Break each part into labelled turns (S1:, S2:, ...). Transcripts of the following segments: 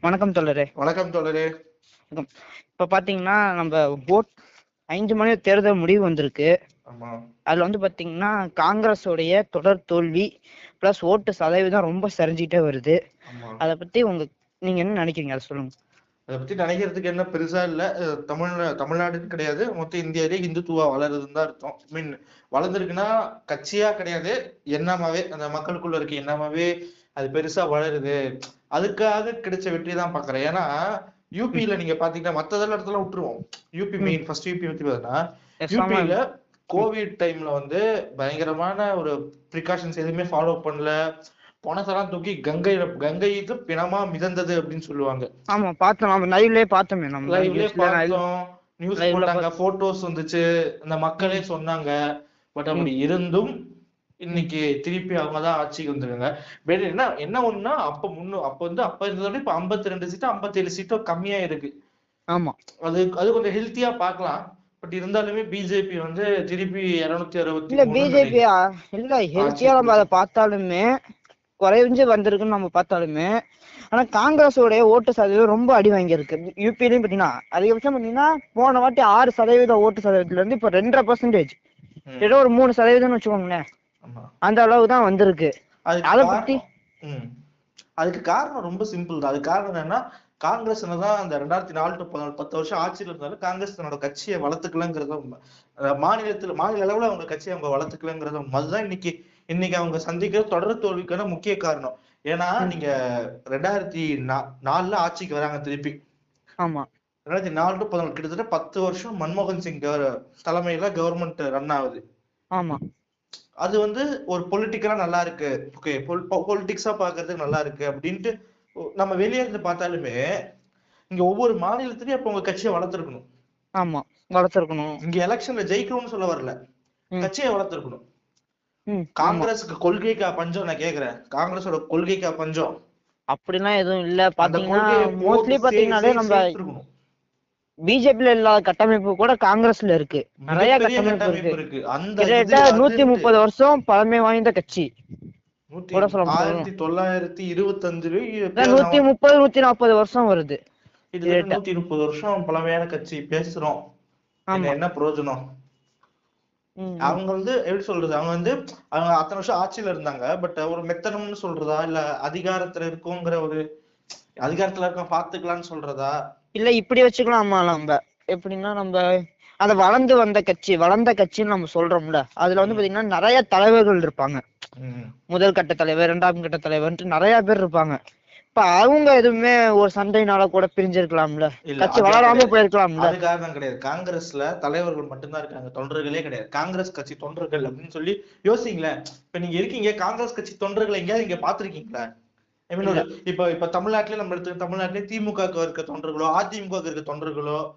S1: வணக்கம் தோழரே.
S2: வணக்கம் தோழரே.
S1: இப்ப பாத்தீங்கன்னா நம்ம ஓட் ஐந்து மணி தேர்தல் முடிவு வந்திருக்கு. அதுல வந்து பாத்தீங்கன்னா காங்கிரஸோடைய தொடர் தோல்வி பிளஸ் ஓட்டு சதவீதம் ரொம்ப சரிஞ்சிட்டே வருது. அத பத்தி உங்க நீங்க என்ன நினைக்கிறீங்க? அதை சொல்லுங்க.
S2: அதை பத்தி நினைக்கிறதுக்கு என்ன பெருசா இல்ல. தமிழ் தமிழ்நாடுன்னு கிடையாது. மொத்த இந்தியாவிலே இந்துத்துவா வளருதுன்னு தான் அர்த்தம். மீன் வளர்ந்துருக்குன்னா கட்சியா கிடையாது. எண்ணமாவே அந்த மக்களுக்குள்ள இருக்க எண்ணமாவே அது பெருசா வளருது. அதுக்காக கிடைச்ச வெற்றி தான் பாக்குறேன் ஏன்னா யூபியில நீங்க பாத்தீங்கன்னா மத்த இடத்துல விட்டுருவோம். யூபி மெயின் ஃபர்ஸ்ட் யூபி பத்தி பார்த்தா யூபியில கோவிட் டைம்ல வந்து பயங்கரமான ஒரு ப்ரிகாஷன்ஸ் எதுவுமே ஃபாலோ பண்ணல. பணத்தெல்லாம் தூக்கி கங்கையில கங்கை இது பிணமா மிதந்தது அப்படின்னு சொல்லுவாங்க.
S1: ஆமா பார்த்தோம். நம்ம லைவ்லயே பார்த்தோமே நம்ம.
S2: லைவ்லயே பார்த்தோம். நியூஸ் போட்டாங்க போட்டோஸ் வந்துச்சு. அந்த மக்களே சொன்னாங்க. பட் அப்படி இருந்தும் இன்னைக்கு திருப்பி அவங்க தான் ஆட்சிக்கு வந்துருக்காங்க. வேற என்ன என்ன ஒண்ணுன்னா அப்ப முன்னு அப்ப வந்து அப்ப இருந்ததை விட இப்ப ஐம்பத்தி ரெண்டு சீட்டோ ஐம்பத்தி ஏழு சீட்டோ கம்மியா இருக்கு.
S1: ஆமா.
S2: அது அது கொஞ்சம் ஹெல்த்தியா பார்க்கலாம். பட் இருந்தாலுமே பிஜேபி வந்து திருப்பி இருநூத்தி அறுபத்தி
S1: இல்ல பிஜேபி இல்ல ஹெல்த்தியா நம்ம அதை பார்த்தாலுமே குறைஞ்சு வந்திருக்குன்னு நம்ம பார்த்தாலுமே ஆனா காங்கிரஸோடைய ஓட்டு சதவீதம் ரொம்ப அடி வாங்கியிருக்கு. யூபிலையும் பாத்தீங்கன்னா அதிகபட்சம் பாத்தீங்கன்னா போன வாட்டி ஆறு சதவீத ஓட்டு சதவீதத்துல இருந்து இப்ப ரெண்டரை பர்சன்டேஜ் ஏதோ ஒரு மூணு சதவீதம்னு வச்சுக்கோங்களேன். அந்த அளவு தான் வந்திருக்கு. அதை பத்தி.
S2: அதுக்கு காரணம் ரொம்ப சிம்பிள் தான். அதுக்கு காரணம் என்னன்னா காங்கிரஸ் தான் அந்த ரெண்டாயிரத்தி நாலு டு பதினாலு பத்து வருஷம் ஆட்சியில் இருந்தாலும் காங்கிரஸ் தன்னோட கட்சியை வளர்த்துக்கலங்கிறத மாநிலத்துல மாநில அளவுல அவங்க கட்சியை அவங்க வளர்த்துக்கலங்கிறத அதுதான் இன்னைக்கு இன்னைக்கு அவங்க சந்திக்கிற தொடர் தோல்விக்கான முக்கிய காரணம். ஏன்னா நீங்க ரெண்டாயிரத்தி நாலுல ஆட்சிக்கு வராங்க திருப்பி.
S1: ஆமா.
S2: ரெண்டாயிரத்தி நாலு டு பதினாலு கிட்டத்தட்ட பத்து வருஷம் மன்மோகன் சிங் தலைமையில கவர்மெண்ட் ரன் ஆகுது.
S1: ஆமா.
S2: அது வந்து ஒரு பொலிட்டிக்கலா நல்லா இருக்கு. ஓகே பொலிட்டிக்ஸா பாக்குறதுக்கு நல்லா இருக்கு அப்படின்ட்டு நம்ம வெளியே இருந்து பார்த்தாலுமே இங்க ஒவ்வொரு மாநிலத்திலயும் அப்ப உங்க கட்சியை வளர்த்துருக்கணும்.
S1: ஆமா வளர்த்துருக்கணும்.
S2: இங்க எலெக்ஷன்ல ஜெயிக்கணும்னு சொல்ல வரல. கட்சியை வளர்த்துருக்கணும். காங்கிரஸுக்கு கொள்கைக்கா பஞ்சம் நான் கேக்குறேன். காங்கிரஸோட கொள்கைக்கா பஞ்சம்.
S1: அப்படிலாம் எதுவும் இல்ல. பாத்தீங்கன்னா மோஸ்ட்லி
S2: சே-
S1: நம்ம. பிஜேபில இல்லாத கட்டமைப்பு கூட காங்கிரஸ்ல இருக்கு. நிறைய கட்டமைப்பு இருக்கு. கிட்டத்தட்ட நூத்தி முப்பது வருஷம் பழமை வாய்ந்த கட்சி.
S2: ஆயிரத்தி தொள்ளாயிரத்தி இருபத்தி
S1: அதான் நூத்தி முப்பது நூத்தி நாற்பது வருஷம் வருது.
S2: நூத்தி முப்பது வருஷம் பழமையான கட்சி பேசுறோம். என்ன பிரயோஜனம்? அவங்க வந்து எப்படி சொல்றது? அவங்க வந்து அவங்க அத்தனை வருஷம் ஆட்சியில இருந்தாங்க. பட் ஒரு மெத்தனம்னு சொல்றதா? இல்ல அதிகாரத்துல இருக்கோங்கிற ஒரு அதிகாரத்துல இருக்க பாத்துக்கலாம்னு சொல்றதா?
S1: இல்ல இப்படி வச்சுக்கலாமா நம்ம? எப்படின்னா நம்ம அத வளர்ந்து வந்த கட்சி வளர்ந்த கட்சின்னு நம்ம சொல்றோம்ல அதுல வந்து பாத்தீங்கன்னா நிறைய தலைவர்கள் இருப்பாங்க. முதல் கட்ட தலைவர் இரண்டாம் கட்ட தலைவர்ன்ட்டு நிறைய பேர் இருப்பாங்க. இப்ப அவங்க எதுவுமே ஒரு சண்டைனால கூட பிரிஞ்சிருக்கலாம்ல? கட்சி வளராம. போயிருக்கலாம்ல?
S2: அது காரணம் கிடையாது. காங்கிரஸ்ல தலைவர்கள் மட்டும்தான் இருக்காங்க. தொண்டர்களே கிடையாது. காங்கிரஸ் கட்சி தொண்டர்கள் அப்படின்னு சொல்லி யோசிங்களேன். இப்ப நீங்க இருக்கீங்க காங்கிரஸ் கட்சி தொண்டர்களை எங்கேயாவது இங்க பாத்திருக்கீங்களா ஐ மீன் இப்ப இப்ப தமிழ்நாட்டுல நம்ம எடுத்து தமிழ்நாட்டிலே திமுக இருக்க தொண்டர்களோ அதிமுக இருக்க தொண்டர்களோ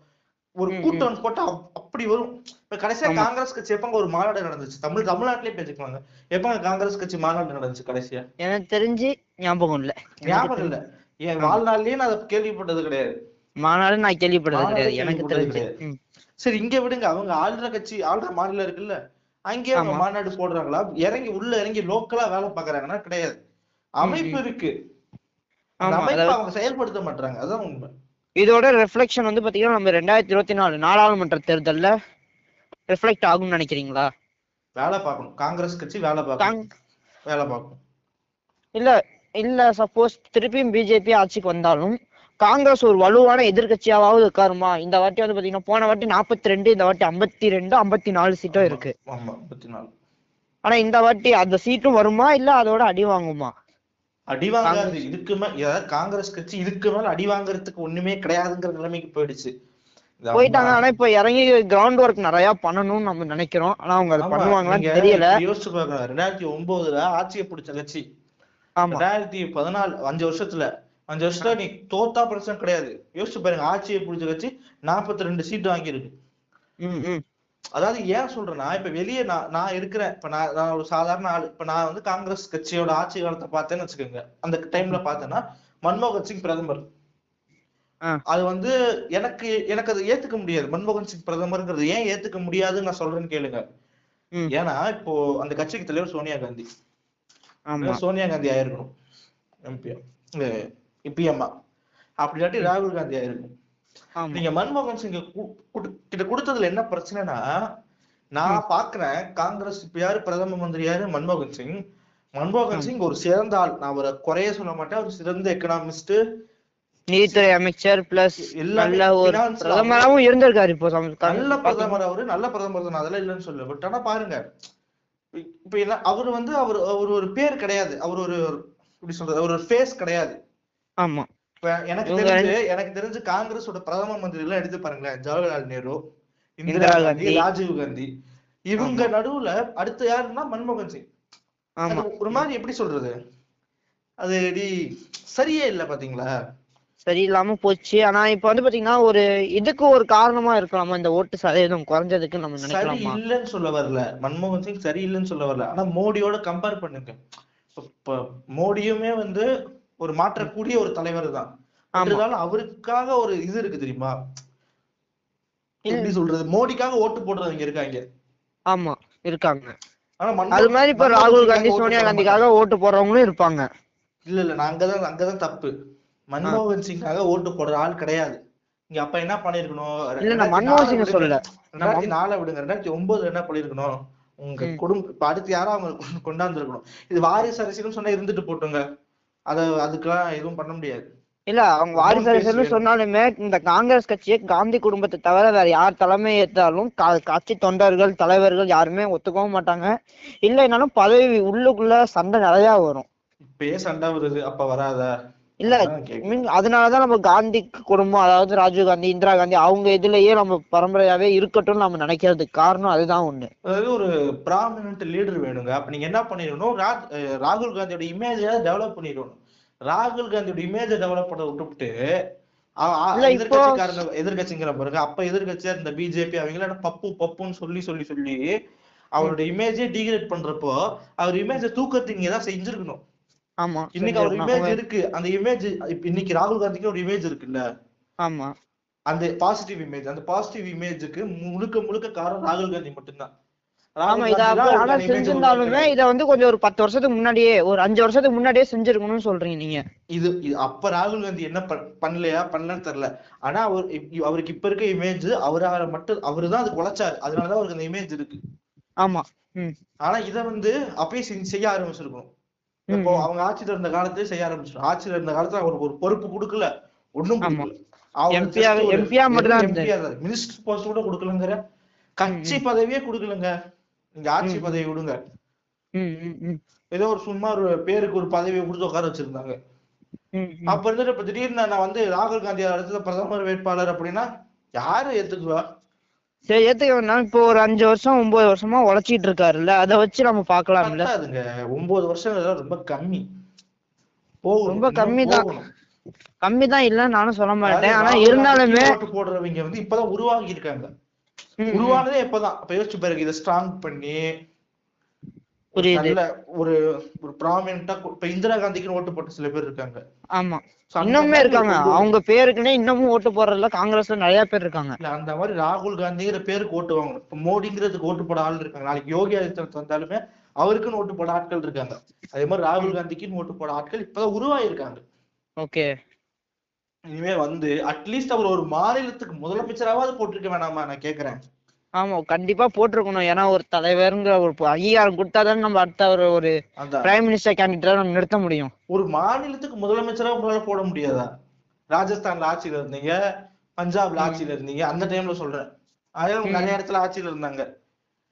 S2: ஒரு கூட்டம் போட்டா அப்- அப்படி வரும். இப்ப கடைசியா. காங்கிரஸ் கட்சி எப்பங்க ஒரு மாநாடு நடந்துச்சு? தமிழ் தமிழ்நாட்டிலே பேசிக்கலாங்க. எப்பங்க காங்கிரஸ் கட்சி மாநாடு நடந்துச்சு கடைசியா?
S1: எனக்கு தெரிஞ்சு ஞாபகம் இல்ல.
S2: ஞாபகம் இல்ல. என் வாழ்நாள்லயே நான் அதை கேள்விப்பட்டது கிடையாது.
S1: மாநாடு நான் கேள்விப்பட்டது கிடையாது. எனக்கு தெரிஞ்சு.
S2: சரி இங்க விடுங்க. அவங்க ஆளுற கட்சி ஆளுற மாநிலம் இருக்குல்ல. அங்கேயே அவங்க. மாநாடு போடுறாங்களா? இறங்கி உள்ள இறங்கி லோக்கலா வேலை பாக்குறாங்கன்னா கிடையாது. அமைப்பு இருக்கு. அவங்க செயல்படுத்த மாட்டாங்க அதான் உண்மை.
S1: இதோட ரெஃப்ளெக்ஷன் வந்து பாத்தீங்கன்னா நம்ம ரெண்டாயிரத்தி இருபத்தி நாலு நாடாளுமன்ற தேர்தல்ல ரிஃப்ளெக்ட் ஆகும்னு நினைக்கிறீங்களா?
S2: வேலை பார்க்கணும். காங்கிரஸ் கட்சி வேலை பார்க்கணும். வேலை பார்க்கணும்.
S1: இல்ல இல்ல சப்போஸ் திருப்பியும் பிஜேபி ஆட்சிக்கு வந்தாலும் காங்கிரஸ் ஒரு வலுவான எதிர்க்கட்சியாவது உட்காருமா? இந்த வாட்டி வந்து பாத்தீங்கன்னா போன வாட்டி நாற்பத்தி ரெண்டு இந்த வாட்டி ஐம்பத்தி ரெண்டு ஐம்பத்தி நாலு சீட்டும் இருக்கு ஆனா இந்த வாட்டி அந்த சீட்டும் வருமா? இல்ல அதோட அடி வாங்குமா?
S2: அடி வாங்காது. இதுக்கு மேல காங்கிரஸ் கட்சி இதுக்கு மேல அடி வாங்குறதுக்கு ஒண்ணுமே கிடையாதுங்கிற நிலைமைக்கு போயிடுச்சு.
S1: போயிட்டாங்க. ஆனா இப்ப இறங்கி கிரவுண்ட் ஒர்க் நிறைய பண்ணணும்னு நம்ம நினைக்கிறோம். ஆனா அவங்க அதை பண்ணுவாங்களான்னு தெரியல.
S2: யோசிச்சு பாருங்க. ரெண்டாயிரத்தி ஒன்பதுல ஆட்சியை பிடிச்ச கட்சி.
S1: ஆமா.
S2: ரெண்டாயிரத்தி பதினாலு அஞ்சு வருஷத்துல. அஞ்சு வருஷத்துல நீ தோத்தா பிரச்சனை கிடையாது. யோசிச்சு பாருங்க. ஆட்சியை பிடிச்ச கட்சி நாற்பத்தி ரெண்டு சீட்டு வாங்கியிருக்கு. அதாவது ஏன் சொல்றேன்னா இப்ப வெளியே நான் நான் இருக்கிறேன். இப்ப நான் நான் ஒரு சாதாரண ஆள். இப்ப நான் வந்து காங்கிரஸ் கட்சியோட ஆட்சி காலத்தை பார்த்தேன்னு வச்சுக்கோங்க. அந்த டைம்ல பார்த்தேன்னா மன்மோகன் சிங் பிரதமர். அது வந்து எனக்கு எனக்கு அது ஏத்துக்க முடியாது. மன்மோகன் சிங் பிரதமர்ங்கிறது ஏன் ஏத்துக்க முடியாதுன்னு நான் சொல்றேன்னு கேளுங்க. ஏன்னா இப்போ அந்த கட்சிக்கு தலைவர் சோனியா காந்தி. சோனியா காந்தி ஆயிருக்கணும். எம்பி பிஎம்ஆ அப்படி இல்லாட்டி ராகுல் காந்தியா இருக்கும்
S1: ஆமா
S2: நீங்க மன்மோகன் சிங் கிட்ட கொடுத்ததுல என்ன பிரச்சனைனா நான் பாக்குறேன் காங்கிரஸ் இப்ப யாரு? பிரதம மந்திரி யாரு? மன்மோகன் சிங். மன்மோகன் சிங் ஒரு சிறந்த ஆள் நான் அவரை குறைய சொல்ல மாட்டேன். ஒரு சிறந்த எக்கனாமிஸ்ட்
S1: நீதித்துறை அமைச்சர் பிளஸ் நல்ல ஒரு பிரதமராவும் இருந்திருக்காரு இப்போ
S2: நல்ல பிரதமர் அவரு. நல்ல பிரதமர் தான். நான் அதெல்லாம் இல்லைன்னு சொல்ல பட் ஆனா பாருங்க இப்ப என்ன அவர் வந்து அவர் அவர் ஒரு பேர் கிடையாது. அவர் ஒரு எப்படி சொல்றது அவர் ஒரு ஃபேஸ் கிடையாது.
S1: ஆமா.
S2: எனக்கு தெரிஞ்சு எனக்கு தெரிஞ்சு காங்கிரஸோட பிரதம மந்திரி எல்லாம் எடுத்து பாருங்களேன். ஜவஹர்லால் நேரு இந்திரா காந்தி. ராஜீவ் காந்தி. இவங்க நடுவுல அடுத்து யாருன்னா மன்மோகன் சிங்.
S1: ஆமா.
S2: ஒரு மாதிரி எப்படி சொல்றது? அது சரியே இல்ல பாத்தீங்களா?
S1: சரியில்லாம போச்சு. ஆனா இப்ப வந்து பாத்தீங்கன்னா ஒரு இதுக்கு ஒரு காரணமா இருக்கலாமா? இந்த ஓட்டு சதவீதம் குறைஞ்சதுக்கு நம்ம
S2: சரி
S1: நினைக்கலாமா?
S2: இல்லைன்னு சொல்ல வரல. மன்மோகன் சிங் சரி இல்லைன்னு சொல்ல வரல. ஆனா மோடியோட கம்பேர் பண்ணுங்க இப்ப மோடியுமே வந்து ஒரு மாற்றக்கூடிய ஒரு தலைவர் தான். இருந்தாலும் அவருக்காக ஒரு இது இருக்கு தெரியுமா? எப்படி சொல்றது? மோடிக்காக ஓட்டு போடுறவங்க இருக்காங்க.
S1: ஆமா இருக்காங்க. அது மாதிரி இப்ப ராகுல் காந்தி சோனியா காந்திக்காக ஓட்டு போடுறவங்களும் இருப்பாங்க.
S2: இல்ல இல்ல நான் அங்கதான் அங்கதான் தப்பு. மன்மோகன் சிங்காக ஓட்டு போடுற ஆள் கிடையாது. நீங்க அப்ப என்ன பண்ணிருக்கணும்?
S1: இல்ல மன்மோகன்
S2: விடுங்க.
S1: சொல்லல.
S2: ரெண்டாயிரத்தி நாலை விடுங்க. ரெண்டாயிரத்தி ஒன்பதுல என்ன பண்ணிருக்கணும்? உங்க. குடும்ப இப்ப அடுத்து யாரோ அவங்க கொண்டு- கொண்டாந்து இருக்கணும் இது வாரிசு அரசியல்னு சொன்னா இருந்துட்டு போட்டுங்க. அத அதுக்கெல்லாம் எதுவும் பண்ண முடியாது.
S1: இல்ல அவங்க வாரிசு அரசியல்னு சொன்னாலுமே இந்த காங்கிரஸ் கட்சியை காந்தி குடும்பத்தை தவிர வேற யார் தலைமை ஏற்றாலும் கட்சி தொண்டர்கள் தலைவர்கள் யாருமே ஒத்துக்கவும் மாட்டாங்க. இல்லைனாலும் பதவி உள்ளுக்குள்ள சண்டை நிறைய வரும்.
S2: இப்பயே சண்டை வருது அப்ப வராதா?
S1: இல்ல. மீன் அதனாலதான் நம்ம காந்தி குடும்பம் அதாவது ராஜீவ் காந்தி இந்திரா காந்தி அவங்க இதுலயே நம்ம பரம்பரையாவே இருக்கட்டும்னு நம்ம நினைக்கிறதுக்கு காரணம் அதுதான் ஒண்ணு.
S2: அதாவது ஒரு ப்ராமினன்ட் லீடர் வேணுங்க. அப்ப நீங்க என்ன பண்ணிடணும்? ராகுல் காந்தியோட இமேஜை டெவலப் பண்ணிடணும். ராகுல் காந்தியோட இமேஜை டெவலப் பண்ண விட்டுவிட்டு எதிர்க்கட்சிக்காரங்க எதிர்க்கட்சிங்கிற பாருங்க. அப்ப எதிர்க்கட்சியா இருந்த பிஜேபி அவங்கள பப்பு பப்புன்னு சொல்லி சொல்லி சொல்லி அவரோட இமேஜே டீக்ரேட் பண்றப்போ அவர் இமேஜை தூக்கத்துக்கு நீங்க தான் செஞ்சிருக்கணும்.
S1: ஆமா
S2: இன்னைக்கு அவர்
S1: செஞ்சிருக்கணும்.
S2: இமேஜ் இருக்கு. அந்த இமேஜ் இன்னைக்கு ராகுல் காந்திக்கு ஒரு இமேஜ் இருக்குல்ல?
S1: ஆமா.
S2: அந்த பாசிட்டிவ் இமேஜ் அந்த பாசிட்டிவ் இமேஜுக்கு முழுக்க முழுக்க காரணம் ராகுல் காந்தி மட்டும்தான்.
S1: ஆமா இத ஆனா செஞ்சிருந்தாலுமே வந்து கொஞ்சம் ஒரு பத்து வருஷத்துக்கு முன்னாடியே ஒரு அஞ்சு வருஷத்துக்கு முன்னாடியே செஞ்சிருக்கணும்னு சொல்றீங்க நீங்க.
S2: இது அப்ப ராகுல் காந்தி என்ன பண்- பண்ணலையா பண்ணலன்னு தெரியல. ஆனா அவர் அவருக்கு இப்ப இருக்க இமேஜ் அவரால மட்டும் அவரு தான் அதுக்கு உழைச்சாரு. அதனாலதான் அவருக்கு அந்த இமேஜ் இருக்கு.
S1: ஆமா
S2: ஆனா இத வந்து அப்பயே செய்ய ஆரம்பிச்சிருக்கணும். இப்போ. அவங்க ஆட்சியில இருந்த காலத்திலே செய்ய ஆரம்பிச்சிடும் ஆட்சியில இருந்த காலத்துல அவருக்கு ஒரு பொறுப்பு கொடுக்கல. ஒண்ணும். மினிஸ்டர் போஸ்ட் கூட கொடுக்கலங்கிற. கட்சி பதவியே கொடுக்கலங்க. நீங்க ஆட்சி. பதவி விடுங்க ஏதோ ஒரு சும்மா ஒரு பேருக்கு ஒரு பதவியை கொடுத்து உட்கார வச்சிருந்தாங்க. அப்ப இருந்துட்டு இப்ப திடீர்னு நான் வந்து ராகுல் காந்தி அடுத்த பிரதமர் வேட்பாளர் அப்படின்னா யாரு ஏத்துக்குவா?
S1: சரி ஏத்துக்க வேணாம் இப்போ ஒரு அஞ்சு வருஷம் ஒன்பது வருஷமா உழைச்சிட்டு இருக்காருல்ல? அத வச்சு நம்ம பாக்கலாம்ல
S2: பத்தாதுங்க ஒன்பது வருஷம் ரொம்ப கம்மி. போகணும்.
S1: ரொம்ப கம்மிதான்.
S2: போகணும்.
S1: கம்மி தான் இல்லன்னு நானும் சொல்ல மாட்டேன். ஆனா இருந்தாலுமே
S2: போடுறவங்க வந்து இப்பதான் உருவாகி இருக்காங்க. உருவானதே இப்பதான். அப்ப யோசிச்சு பாருங்க இதை ஸ்ட்ராங் பண்ணி நல்ல ஒரு ஒரு ப்ராமினண்டா இப்ப இந்திரா காந்திக்குன்னு ஓட்டு போட்ட சில பேர் இருக்காங்க.
S1: ஆமா. இன்னுமே இருக்காங்க. அவங்க பேருக்குன்னே இன்னமும் ஓட்டு போடுறதுல காங்கிரஸ்ல நிறைய பேர் இருக்காங்க.
S2: இல்ல அந்த மாதிரி ராகுல் காந்திங்கிற பேருக்கு ஓட்டு வாங்கணும். இப்ப மோடிங்கிறதுக்கு ஓட்டு போட ஆள் இருக்காங்க. நாளைக்கு யோகி ஆதித்யநாத் வந்தாலுமே அவருக்குன்னு ஓட்டு போட ஆட்கள் இருக்காங்க. அதே மாதிரி ராகுல் காந்திக்குன்னு ஓட்டு போட ஆட்கள் இப்பதான் உருவாயிருக்காங்க
S1: ஓகே.
S2: இனிமே வந்து அட்லீஸ்ட் அவர் ஒரு மாநிலத்துக்கு முதலமைச்சராவது போட்டிருக்க வேணாமா நான் கேக்குறேன்.
S1: ஆமா கண்டிப்பா போட்டிருக்கணும். ஏன்னா ஒரு தலைவருங்கிற ஒரு அங்கீகாரம் கொடுத்தாதான் நம்ம அடுத்த ஒரு ஒரு பிரைம் மினிஸ்டர் கேண்டிடேட்டா நம்ம நிறுத்த முடியும்.
S2: ஒரு மாநிலத்துக்கு முதலமைச்சரா உங்களால போட முடியாதா? ராஜஸ்தான்ல ஆட்சியில இருந்தீங்க பஞ்சாப்ல ஆட்சியில இருந்தீங்க அந்த டைம்ல சொல்றேன். அதே. நிறைய இடத்துல ஆட்சியில இருந்தாங்க.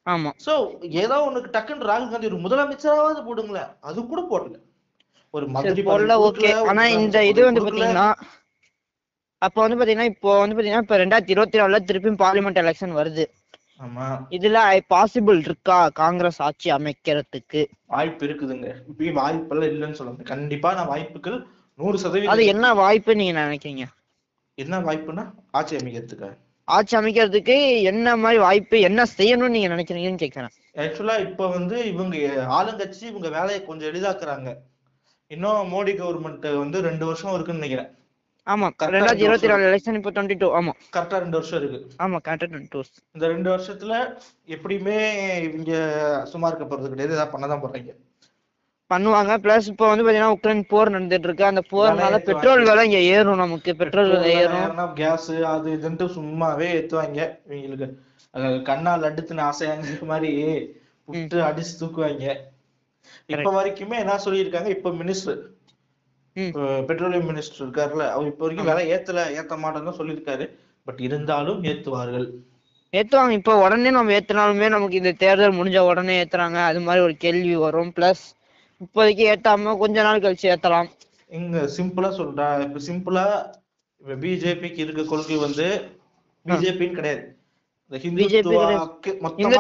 S1: ஆமா.
S2: சோ ஏதோ ஒண்ணுக்கு டக்குன்னு ராகுல் காந்தி ஒரு முதலமைச்சராவது போடுங்களேன். அது கூட போடல. ஒரு மந்திரி
S1: போடல ஓகே. ஆனா இந்த இது வந்து. பாத்தீங்கன்னா அப்ப வந்து பாத்தீங்கன்னா இப்போ வந்து பாத்தீங்கன்னா இப்ப ரெண்டாயிரத்தி இருபத்தி நாலுல திருப்பியும் பார்லிமெண்ட் எலெக்ஷன் வருது. இதுல பாசிபிள் இருக்கா காங்கிரஸ் ஆட்சி அமைக்கிறதுக்கு?
S2: வாய்ப்பு இருக்குதுங்க. இப்பயும் வாய்ப்பெல்லாம் இல்லைன்னு சொல்லுங்க. கண்டிப்பா நான் வாய்ப்புகள் நூறு
S1: அது
S2: சதவீதம்
S1: என்ன வாய்ப்பு நீங்க நினைக்கிறீங்க?
S2: என்ன வாய்ப்புனா ஆட்சி அமைக்கிறதுக்கு.
S1: ஆட்சி அமைக்கிறதுக்கு என்ன மாதிரி வாய்ப்பு என்ன செய்யணும்னு நீங்க நினைக்கிறீங்கன்னு கேக்குறேன்.
S2: ஆக்சுவலா இப்ப வந்து இவங்க ஆளுங்கட்சி இவங்க வேலையை கொஞ்சம் எளிதாக்குறாங்க. இன்னும் மோடி கவர்மெண்ட் வந்து ரெண்டு வருஷம் இருக்குன்னு நினைக்கிறேன்.
S1: ஆமா ரெண்டாயிரத்தி
S2: ரெண்டு
S1: இருபத்தி நாலு எலெக்ஷன் இப்போ டுவெண்ட்டி டூ ஆமா.
S2: கரெக்டா ரெண்டு வருஷம் இருக்கு.
S1: ஆமா கரெக்டா டுவெண்ட்டி
S2: இந்த ரெண்டு வருஷத்துல எப்படியுமே இவங்க சும்மா இருக்க போறது கிடையாது ஏதாவது பண்ணதான் போறாங்க.
S1: பண்ணுவாங்க. பிளஸ் இப்போ வந்து பாத்தீங்கன்னா உக்ரைன் போர் நடந்துட்டு இருக்கு. அந்த போர்னால பெட்ரோல் விலை இங்க ஏறும் நமக்கு. பெட்ரோல் விலை ஏறும்.
S2: கேஸ் அது இதுன்ட்டு சும்மாவே ஏத்துவாங்க. இவங்களுக்கு அஹ் கண்ணா லட்டுத்துன்னு ஆசையாங்கிற மாதிரி விட்டு அடிச்சு தூக்குவாங்க. இப்ப வரைக்குமே என்ன சொல்லியிருக்காங்க? இப்ப மினிஸ்டர். பெட்ரோலியம் மினிஸ்டர் இருக்காருல்ல அவர் இப்ப வரைக்கும் விலை ஏத்தல ஏத்த மாட்டேன்னு தான் சொல்லியிருக்காரு. பட் இருந்தாலும் ஏத்துவார்கள்.
S1: ஏத்துவாங்க. இப்போ உடனே நம்ம ஏத்துனாலுமே நமக்கு இந்த தேர்தல் முடிஞ்ச உடனே ஏத்துறாங்க. அது மாதிரி ஒரு கேள்வி வரும். பிளஸ் இப்போதைக்கு ஏத்தாம கொஞ்ச நாள் கழிச்சு ஏத்தலாம்.
S2: இங்க சிம்பிளா சொல்றா. இப்ப சிம்பிளா இப்ப பிஜேபிக்கு இருக்க கொள்கை வந்து பிஜேபின்னு கிடையாது. இந்த ஹிந்துத்துவாக்கு மொத்தமா.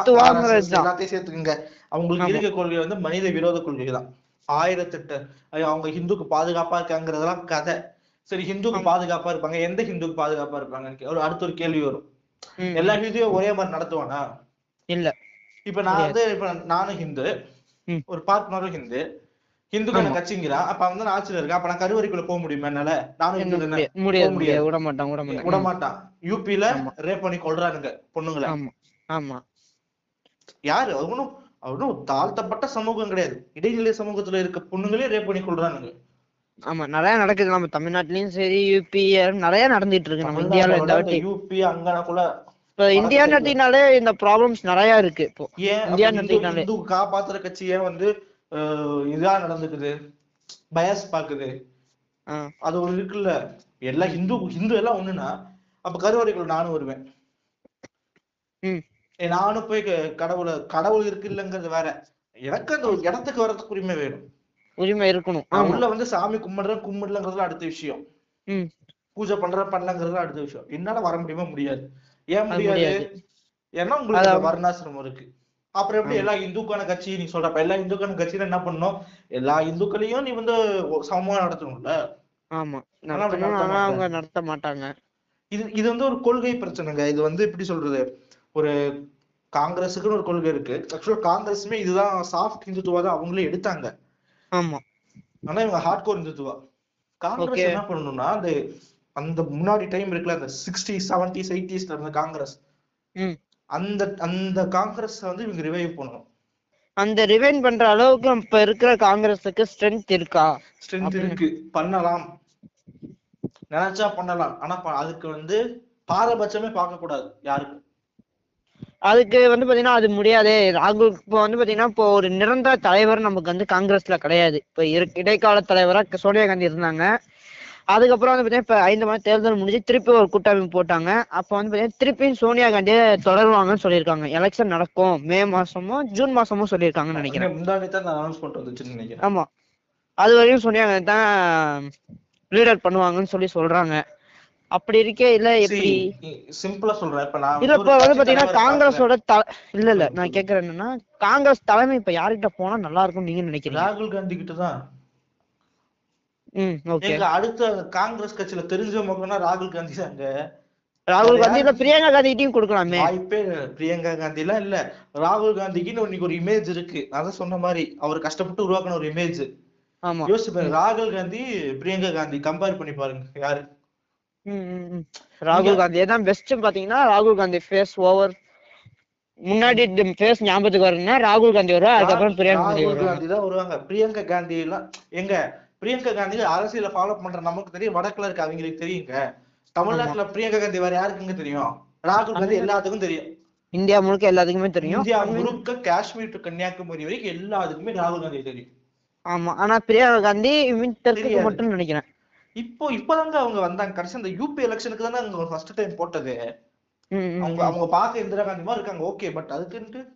S2: எல்லாத்தையும் சேர்த்துக்குங்க. அவங்களுக்கு. இருக்க கொள்கை வந்து மனித விரோத கொள்கை தான் ஆயிரத்தெட்டு. அவங்க ஹிந்துக்கு பாதுகாப்பா இருக்காங்கிறதெல்லாம் கதை. சரி ஹிந்துக்கு பாதுகாப்பா இருப்பாங்க. எந்த ஹிந்துக்கு பாதுகாப்பா இருப்பாங்க ஒரு அடுத்த ஒரு கேள்வி வரும். எல்லா ஹிந்துவும் ஒரே மாதிரி நடத்துவானா?
S1: இல்ல.
S2: இப்ப நான் வந்து இப்ப நானும் ஹிந்து. ஒரு பார்ட்னரும் ஹிந்து. ஹிந்துக்கான கட்சிங்கிறான் அப்ப வந்து நான் ஆட்சியில இருக்கேன் அப்ப நான் கருவறைக்குள்ள போக முடியுமா என்னால? நானும் ஹிந்து
S1: முடியாது. முடியாது விட மாட்டான் விட மாட்டான்.
S2: யூபில ரேப் பண்ணி கொல்றானுங்க பொண்ணுங்களை.
S1: ஆமா. ஆமா.
S2: யாரு? அவனும் அவனும் தாழ்த்தப்பட்ட சமூகம் கிடையாது. இடைநிலை சமூகத்துல இருக்க பொண்ணுங்களே ரேப் பண்ணி கொல்றானுங்க
S1: ஆமா நிறைய நடக்குது. நம்ம தமிழ்நாட்டுலயும் சரி யூபி நிறைய நடந்துட்டு இருக்கு. நம்ம இந்தியால இந்த வாட்டி.
S2: யூபி அங்கனா கூட
S1: இப்ப இந்தியா நட்டினாலே இந்த ப்ராப்ளம்ஸ் நிறைய இருக்கு இப்போ. இந்தியா
S2: இந்து-
S1: நட்டினாலே
S2: இந்து காப்பாத்துற கட்சி ஏன் வந்து இதா நடந்துக்குது? பயஸ் பாக்குது. அது ஒரு இருக்குல்ல. எல்லா ஹிந்து ஹிந்து எல்லாம் ஒண்ணுனா அப்ப கருவறைக்குள்ள நானும் வருவேன். நானும் போய் கடவுளை கடவுள் இருக்கு இல்லைங்கிறது வேற. எனக்கு அந்த ஒரு இடத்துக்கு வர்றதுக்கு உரிமை வேணும்.
S1: உரிமை இருக்கணும்.
S2: உள்ள வந்து சாமி கும்பிடுறேன் கும்பிடலங்கிறது அடுத்த விஷயம். பூஜை பண்றேன் பண்ணலங்கிறது அடுத்த விஷயம். என்னால வர முடியுமா? முடியாது. ஏன் முடியாது. ஏன்னா உங்களுக்கு வர்ணாசிரமம் இருக்கு. அப்புறம் எப்படி எல்லா இந்துக்கான கட்சி நீ சொல்றப்ப எல்லா இந்துக்கான கட்சியில என்ன பண்ணணும்? எல்லா இந்துக்களையும் நீ வந்து சமமா நடத்தணும்ல.
S1: ஆமா. அவங்க நடத்த மாட்டாங்க.
S2: இது இது வந்து ஒரு கொள்கை பிரச்சனைங்க. இது வந்து எப்படி சொல்றது? ஒரு காங்கிரஸுக்குன்னு ஒரு கொள்கை இருக்கு. ஆக்சுவலா காங்கிரஸுமே இதுதான் சாஃப்ட் இந்துத்துவா தான் அவங்களே எடுத்தாங்க.
S1: ஆமா.
S2: ஆனா இவங்க ஹார்ட் கோர் இந்துத்துவா. காங்கிரஸ். என்ன பண்ணணும்னா அந்த அந்த முன்னாடி டைம் இருக்குல்ல அந்த சிக்ஸ்டி செவன்டிஸ் எயிட்டிஸ்ல இருந்த காங்கிரஸ். அந்த அந்த காங்கிரஸ் வந்து இவங்க ரிவைவ் பண்ணணும்.
S1: அந்த ரிவைன் பண்ற அளவுக்கு இப்ப இருக்கிற காங்கிரஸுக்கு ஸ்ட்ரென்த் இருக்கா?
S2: ஸ்ட்ரென்த் இருக்கு. பண்ணலாம். நினைச்சா பண்ணலாம். ஆனா அதுக்கு வந்து பாரபட்சமே பார்க்க கூடாது யாருக்கும்.
S1: அதுக்கு வந்து பாத்தீங்கன்னா அது முடியாதே. ராகுல் இப்போ வந்து பாத்தீங்கன்னா இப்போ ஒரு நிரந்தர தலைவர் நமக்கு வந்து காங்கிரஸ்ல கிடையாது. இப்போ இடைக்கால தலைவரா க- சோனியா காந்தி இருந்தாங்க. அதுக்கப்புறம் வந்து பாத்தீங்கன்னா இப்ப ஐந்து மாதம் தேர்தல் முடிஞ்சு திருப்பி ஒரு கூட்டமைப்பு போட்டாங்க. அப்போ வந்து பாத்தீங்கன்னா திருப்பியும் சோனியா காந்தியை தொடருவாங்கன்னு சொல்லியிருக்காங்க. எலெக்ஷன் நடக்கும். மே மாசமோ ஜூன் மாசமோ சொல்லியிருக்காங்கன்னு நினைக்கிறேன். ஆமா. அது வரையும் சோனியா காந்தி தான் லீடர் பண்ணுவாங்கன்னு சொல்லி சொல்றாங்க. அப்படி இருக்கே இல்ல எப்படி?
S2: சிம்பிளா சொல்றேன் இப்ப நான்
S1: இல்ல இப்ப வந்து பாத்தீங்கன்னா காங்கிரஸோட இல்ல இல்ல நான் கேக்குறேன் என்னன்னா காங்கிரஸ் தலைமை இப்ப யார்கிட்ட போனா நல்லா இருக்கும் நீங்க. நினைக்கிறீங்க?
S2: ராகுல் காந்தி கிட்ட தான்.
S1: ம் ஓகே.
S2: எங்க அடுத்த காங்கிரஸ் கட்சியில தெரிஞ்ச முகம்னா ராகுல் காந்தி தாங்க.
S1: ராகுல் காந்தி இல்ல பிரியங்கா காந்திகிட்டயும் கொடுக்கலாமே.
S2: வாய்ப்பே. பிரியங்கா காந்தி எல்லாம் இல்ல. ராகுல் காந்திக்குன்னு இன்னைக்கு ஒரு இமேஜ் இருக்கு. அதான் சொன்ன மாதிரி அவர் கஷ்டப்பட்டு உருவாக்கின ஒரு இமேஜ்
S1: ஆமா.
S2: யோசிச்சு பாருங்க ராகுல் காந்தி பிரியங்கா காந்தி கம்பேர் பண்ணி பாருங்க யாரு.
S1: ராகுல் காந்தி. தான் பெஸ்ட் பாத்தீங்கன்னா ராகுல் காந்தி ஃபேஸ் ஓவர் முன்னாடி ஃபேஸ் ஞாபகத்துக்கு வருதுன்னா ராகுல் காந்தி வருவா அதுக்கப்புறம் பிரியங்கா காந்தி
S2: காந்தி தான் வருவாங்க. பிரியங்கா காந்தி எல்லாம் எங்க பிரியங்கா காந்தி அரசியல ஃபாலோ பண்ற நமக்கு தெரியும். வடக்குல இருக்க அவங்களுக்கு தெரியுங்க. தமிழ்நாட்டுல பிரியங்கா காந்தி வேற யாருக்குங்க தெரியும்? ராகுல் காந்தி எல்லாத்துக்கும் தெரியும்.
S1: இந்தியா முழுக்க எல்லாத்துக்குமே தெரியும்.
S2: இந்தியா முழுக்க காஷ்மீர் டு கன்னியாகுமரி வரைக்கும் எல்லாத்துக்குமே ராகுல் காந்தி தெரியும்.
S1: ஆமா. ஆனா பிரியங்கா காந்தி மீன். மட்டும் நினைக்கிறேன்.
S2: இப்போ இப்பதாங்க அவங்க வந்தாங்க. கடைசி அந்த யூபி எலெக்ஷனுக்கு தானே அவங்க ஃபர்ஸ்ட் டைம் போட்டது. அவங்க. அவங்க பார்க்க இந்திரா காந்தி மாதிரி இருக்காங்க. ஓகே பட் அதுக்குன்ட்டு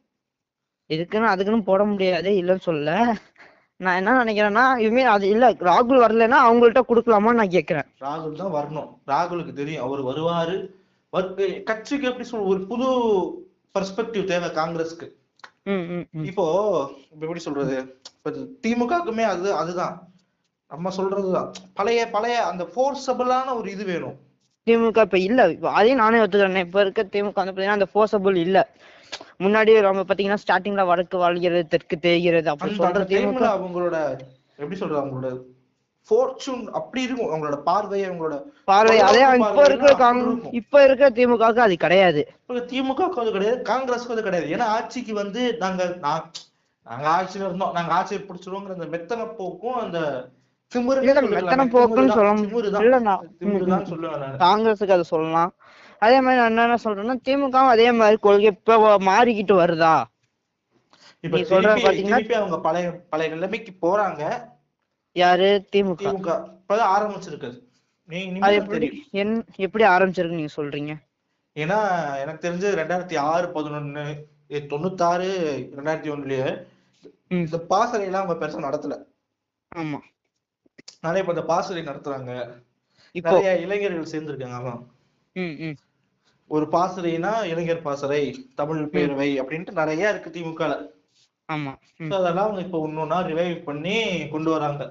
S1: இதுக்குன்னு அதுக்குன்னு போட முடியாது இல்லைன்னு சொல்லல. நான் என்ன நினைக்கிறேன்னா இதுமே அது இல்ல ராகுல் வரலைன்னா அவங்கள்ட்ட கொடுக்கலாமான்னு நான் கேக்குறேன்.
S2: ராகுல் தான் வரணும். ராகுலுக்கு தெரியும் அவர் வருவாரு. வர்- கட்சிக்கு எப்படி சொல் ஒரு புது பெர்ஸ்பெக்டிவ் தேவை காங்கிரஸ்க்கு. இப்போ எப்படி சொல்றது? திமுகவுக்குமே அது அதுதான். நம்ம சொல்றதுதான். பழைய பழைய அந்த ஃபோர்ஸபிளான ஒரு இது வேணும்.
S1: திமுக இப்ப இல்ல. அதையும் நானே ஒத்துக்கிறேன். இப்ப இருக்க திமுக வந்து பாத்தீங்கன்னா அந்த ஃபோர்ஸபிள் இல்ல. முன்னாடி நம்ம பாத்தீங்கன்னா ஸ்டார்டிங்ல வடக்கு வாழ்கிறது தெற்கு தேய்கிறது அப்படி
S2: அந்த அந்த
S1: சொல்ற திமுக
S2: டைம்ல அவங்களோட எப்படி சொல்றது அவங்களோட ஃபோர்ச்சூன் அப்படி இருக்கும். அவங்களோட பார்வை அவங்களோட
S1: பார்வை அதே இப்ப இருக்கிற
S2: பார்வைன்னா
S1: காங்
S2: அப்படி இருக்கும்.
S1: இப்ப இருக்கிற திமுகவுக்கு அது கிடையாது.
S2: திமுக அது கிடையாது. காங்கிரஸ்க்கு அது கிடையாது. ஏன்னா ஆட்சிக்கு வந்து நாங்க நாங்க ஆட்சியில இருந்தோம். நாங்க ஆட்சியை பிடிச்சிருவோங்கிற அந்த மெத்தன போக்கும் அந்த
S1: காங்கிரஸுக்கு அது சொல்லலாம். அதே மாதிரி நான் என்ன சொல்றேன்னா திமுகவும் அதே மாதிரி கொள்கை இப்ப மாறிக்கிட்டு வருதா?
S2: இப்ப திருப்பி
S1: பாத்தீங்கன்னா-
S2: அவங்க பழைய பழைய நிலைமைக்கு போறாங்க.
S1: யாரு? திமுக.
S2: திமுக. இப்பதான் ஆரம்பிச்சிருக்கு
S1: எப்படி
S2: தெரியும்
S1: என் எப்படி ஆரம்பிச்சிருக்கு நீங்க சொல்றீங்க?
S2: ஏன்னா எனக்கு தெரிஞ்சு ரெண்டாயிரத்தி ஆறு பதினொன்னு தொண்ணூத்தாறு ரெண்டாயிரத்தி ஒண்ணுலயே. இந்த பாசறை எல்லாம் அவங்க பெருசா நடத்தல.
S1: ஆமா.
S2: நிறைய இப்ப இந்த பாசறை நடத்துறாங்க. நிறைய இளைஞர்கள் சேர்ந்திருக்காங்க. ஆமா.
S1: ம் ம்.
S2: ஒரு பாசறைனா இளைஞர் பாசறை தமிழ் பேரவை அப்படின்ட்டு நிறைய இருக்கு திமுகல
S1: ஆமா
S2: அதெல்லாம் அவங்க இப்ப ஒன்னொன்னா ரிவைவ் பண்ணி கொண்டு வராங்க.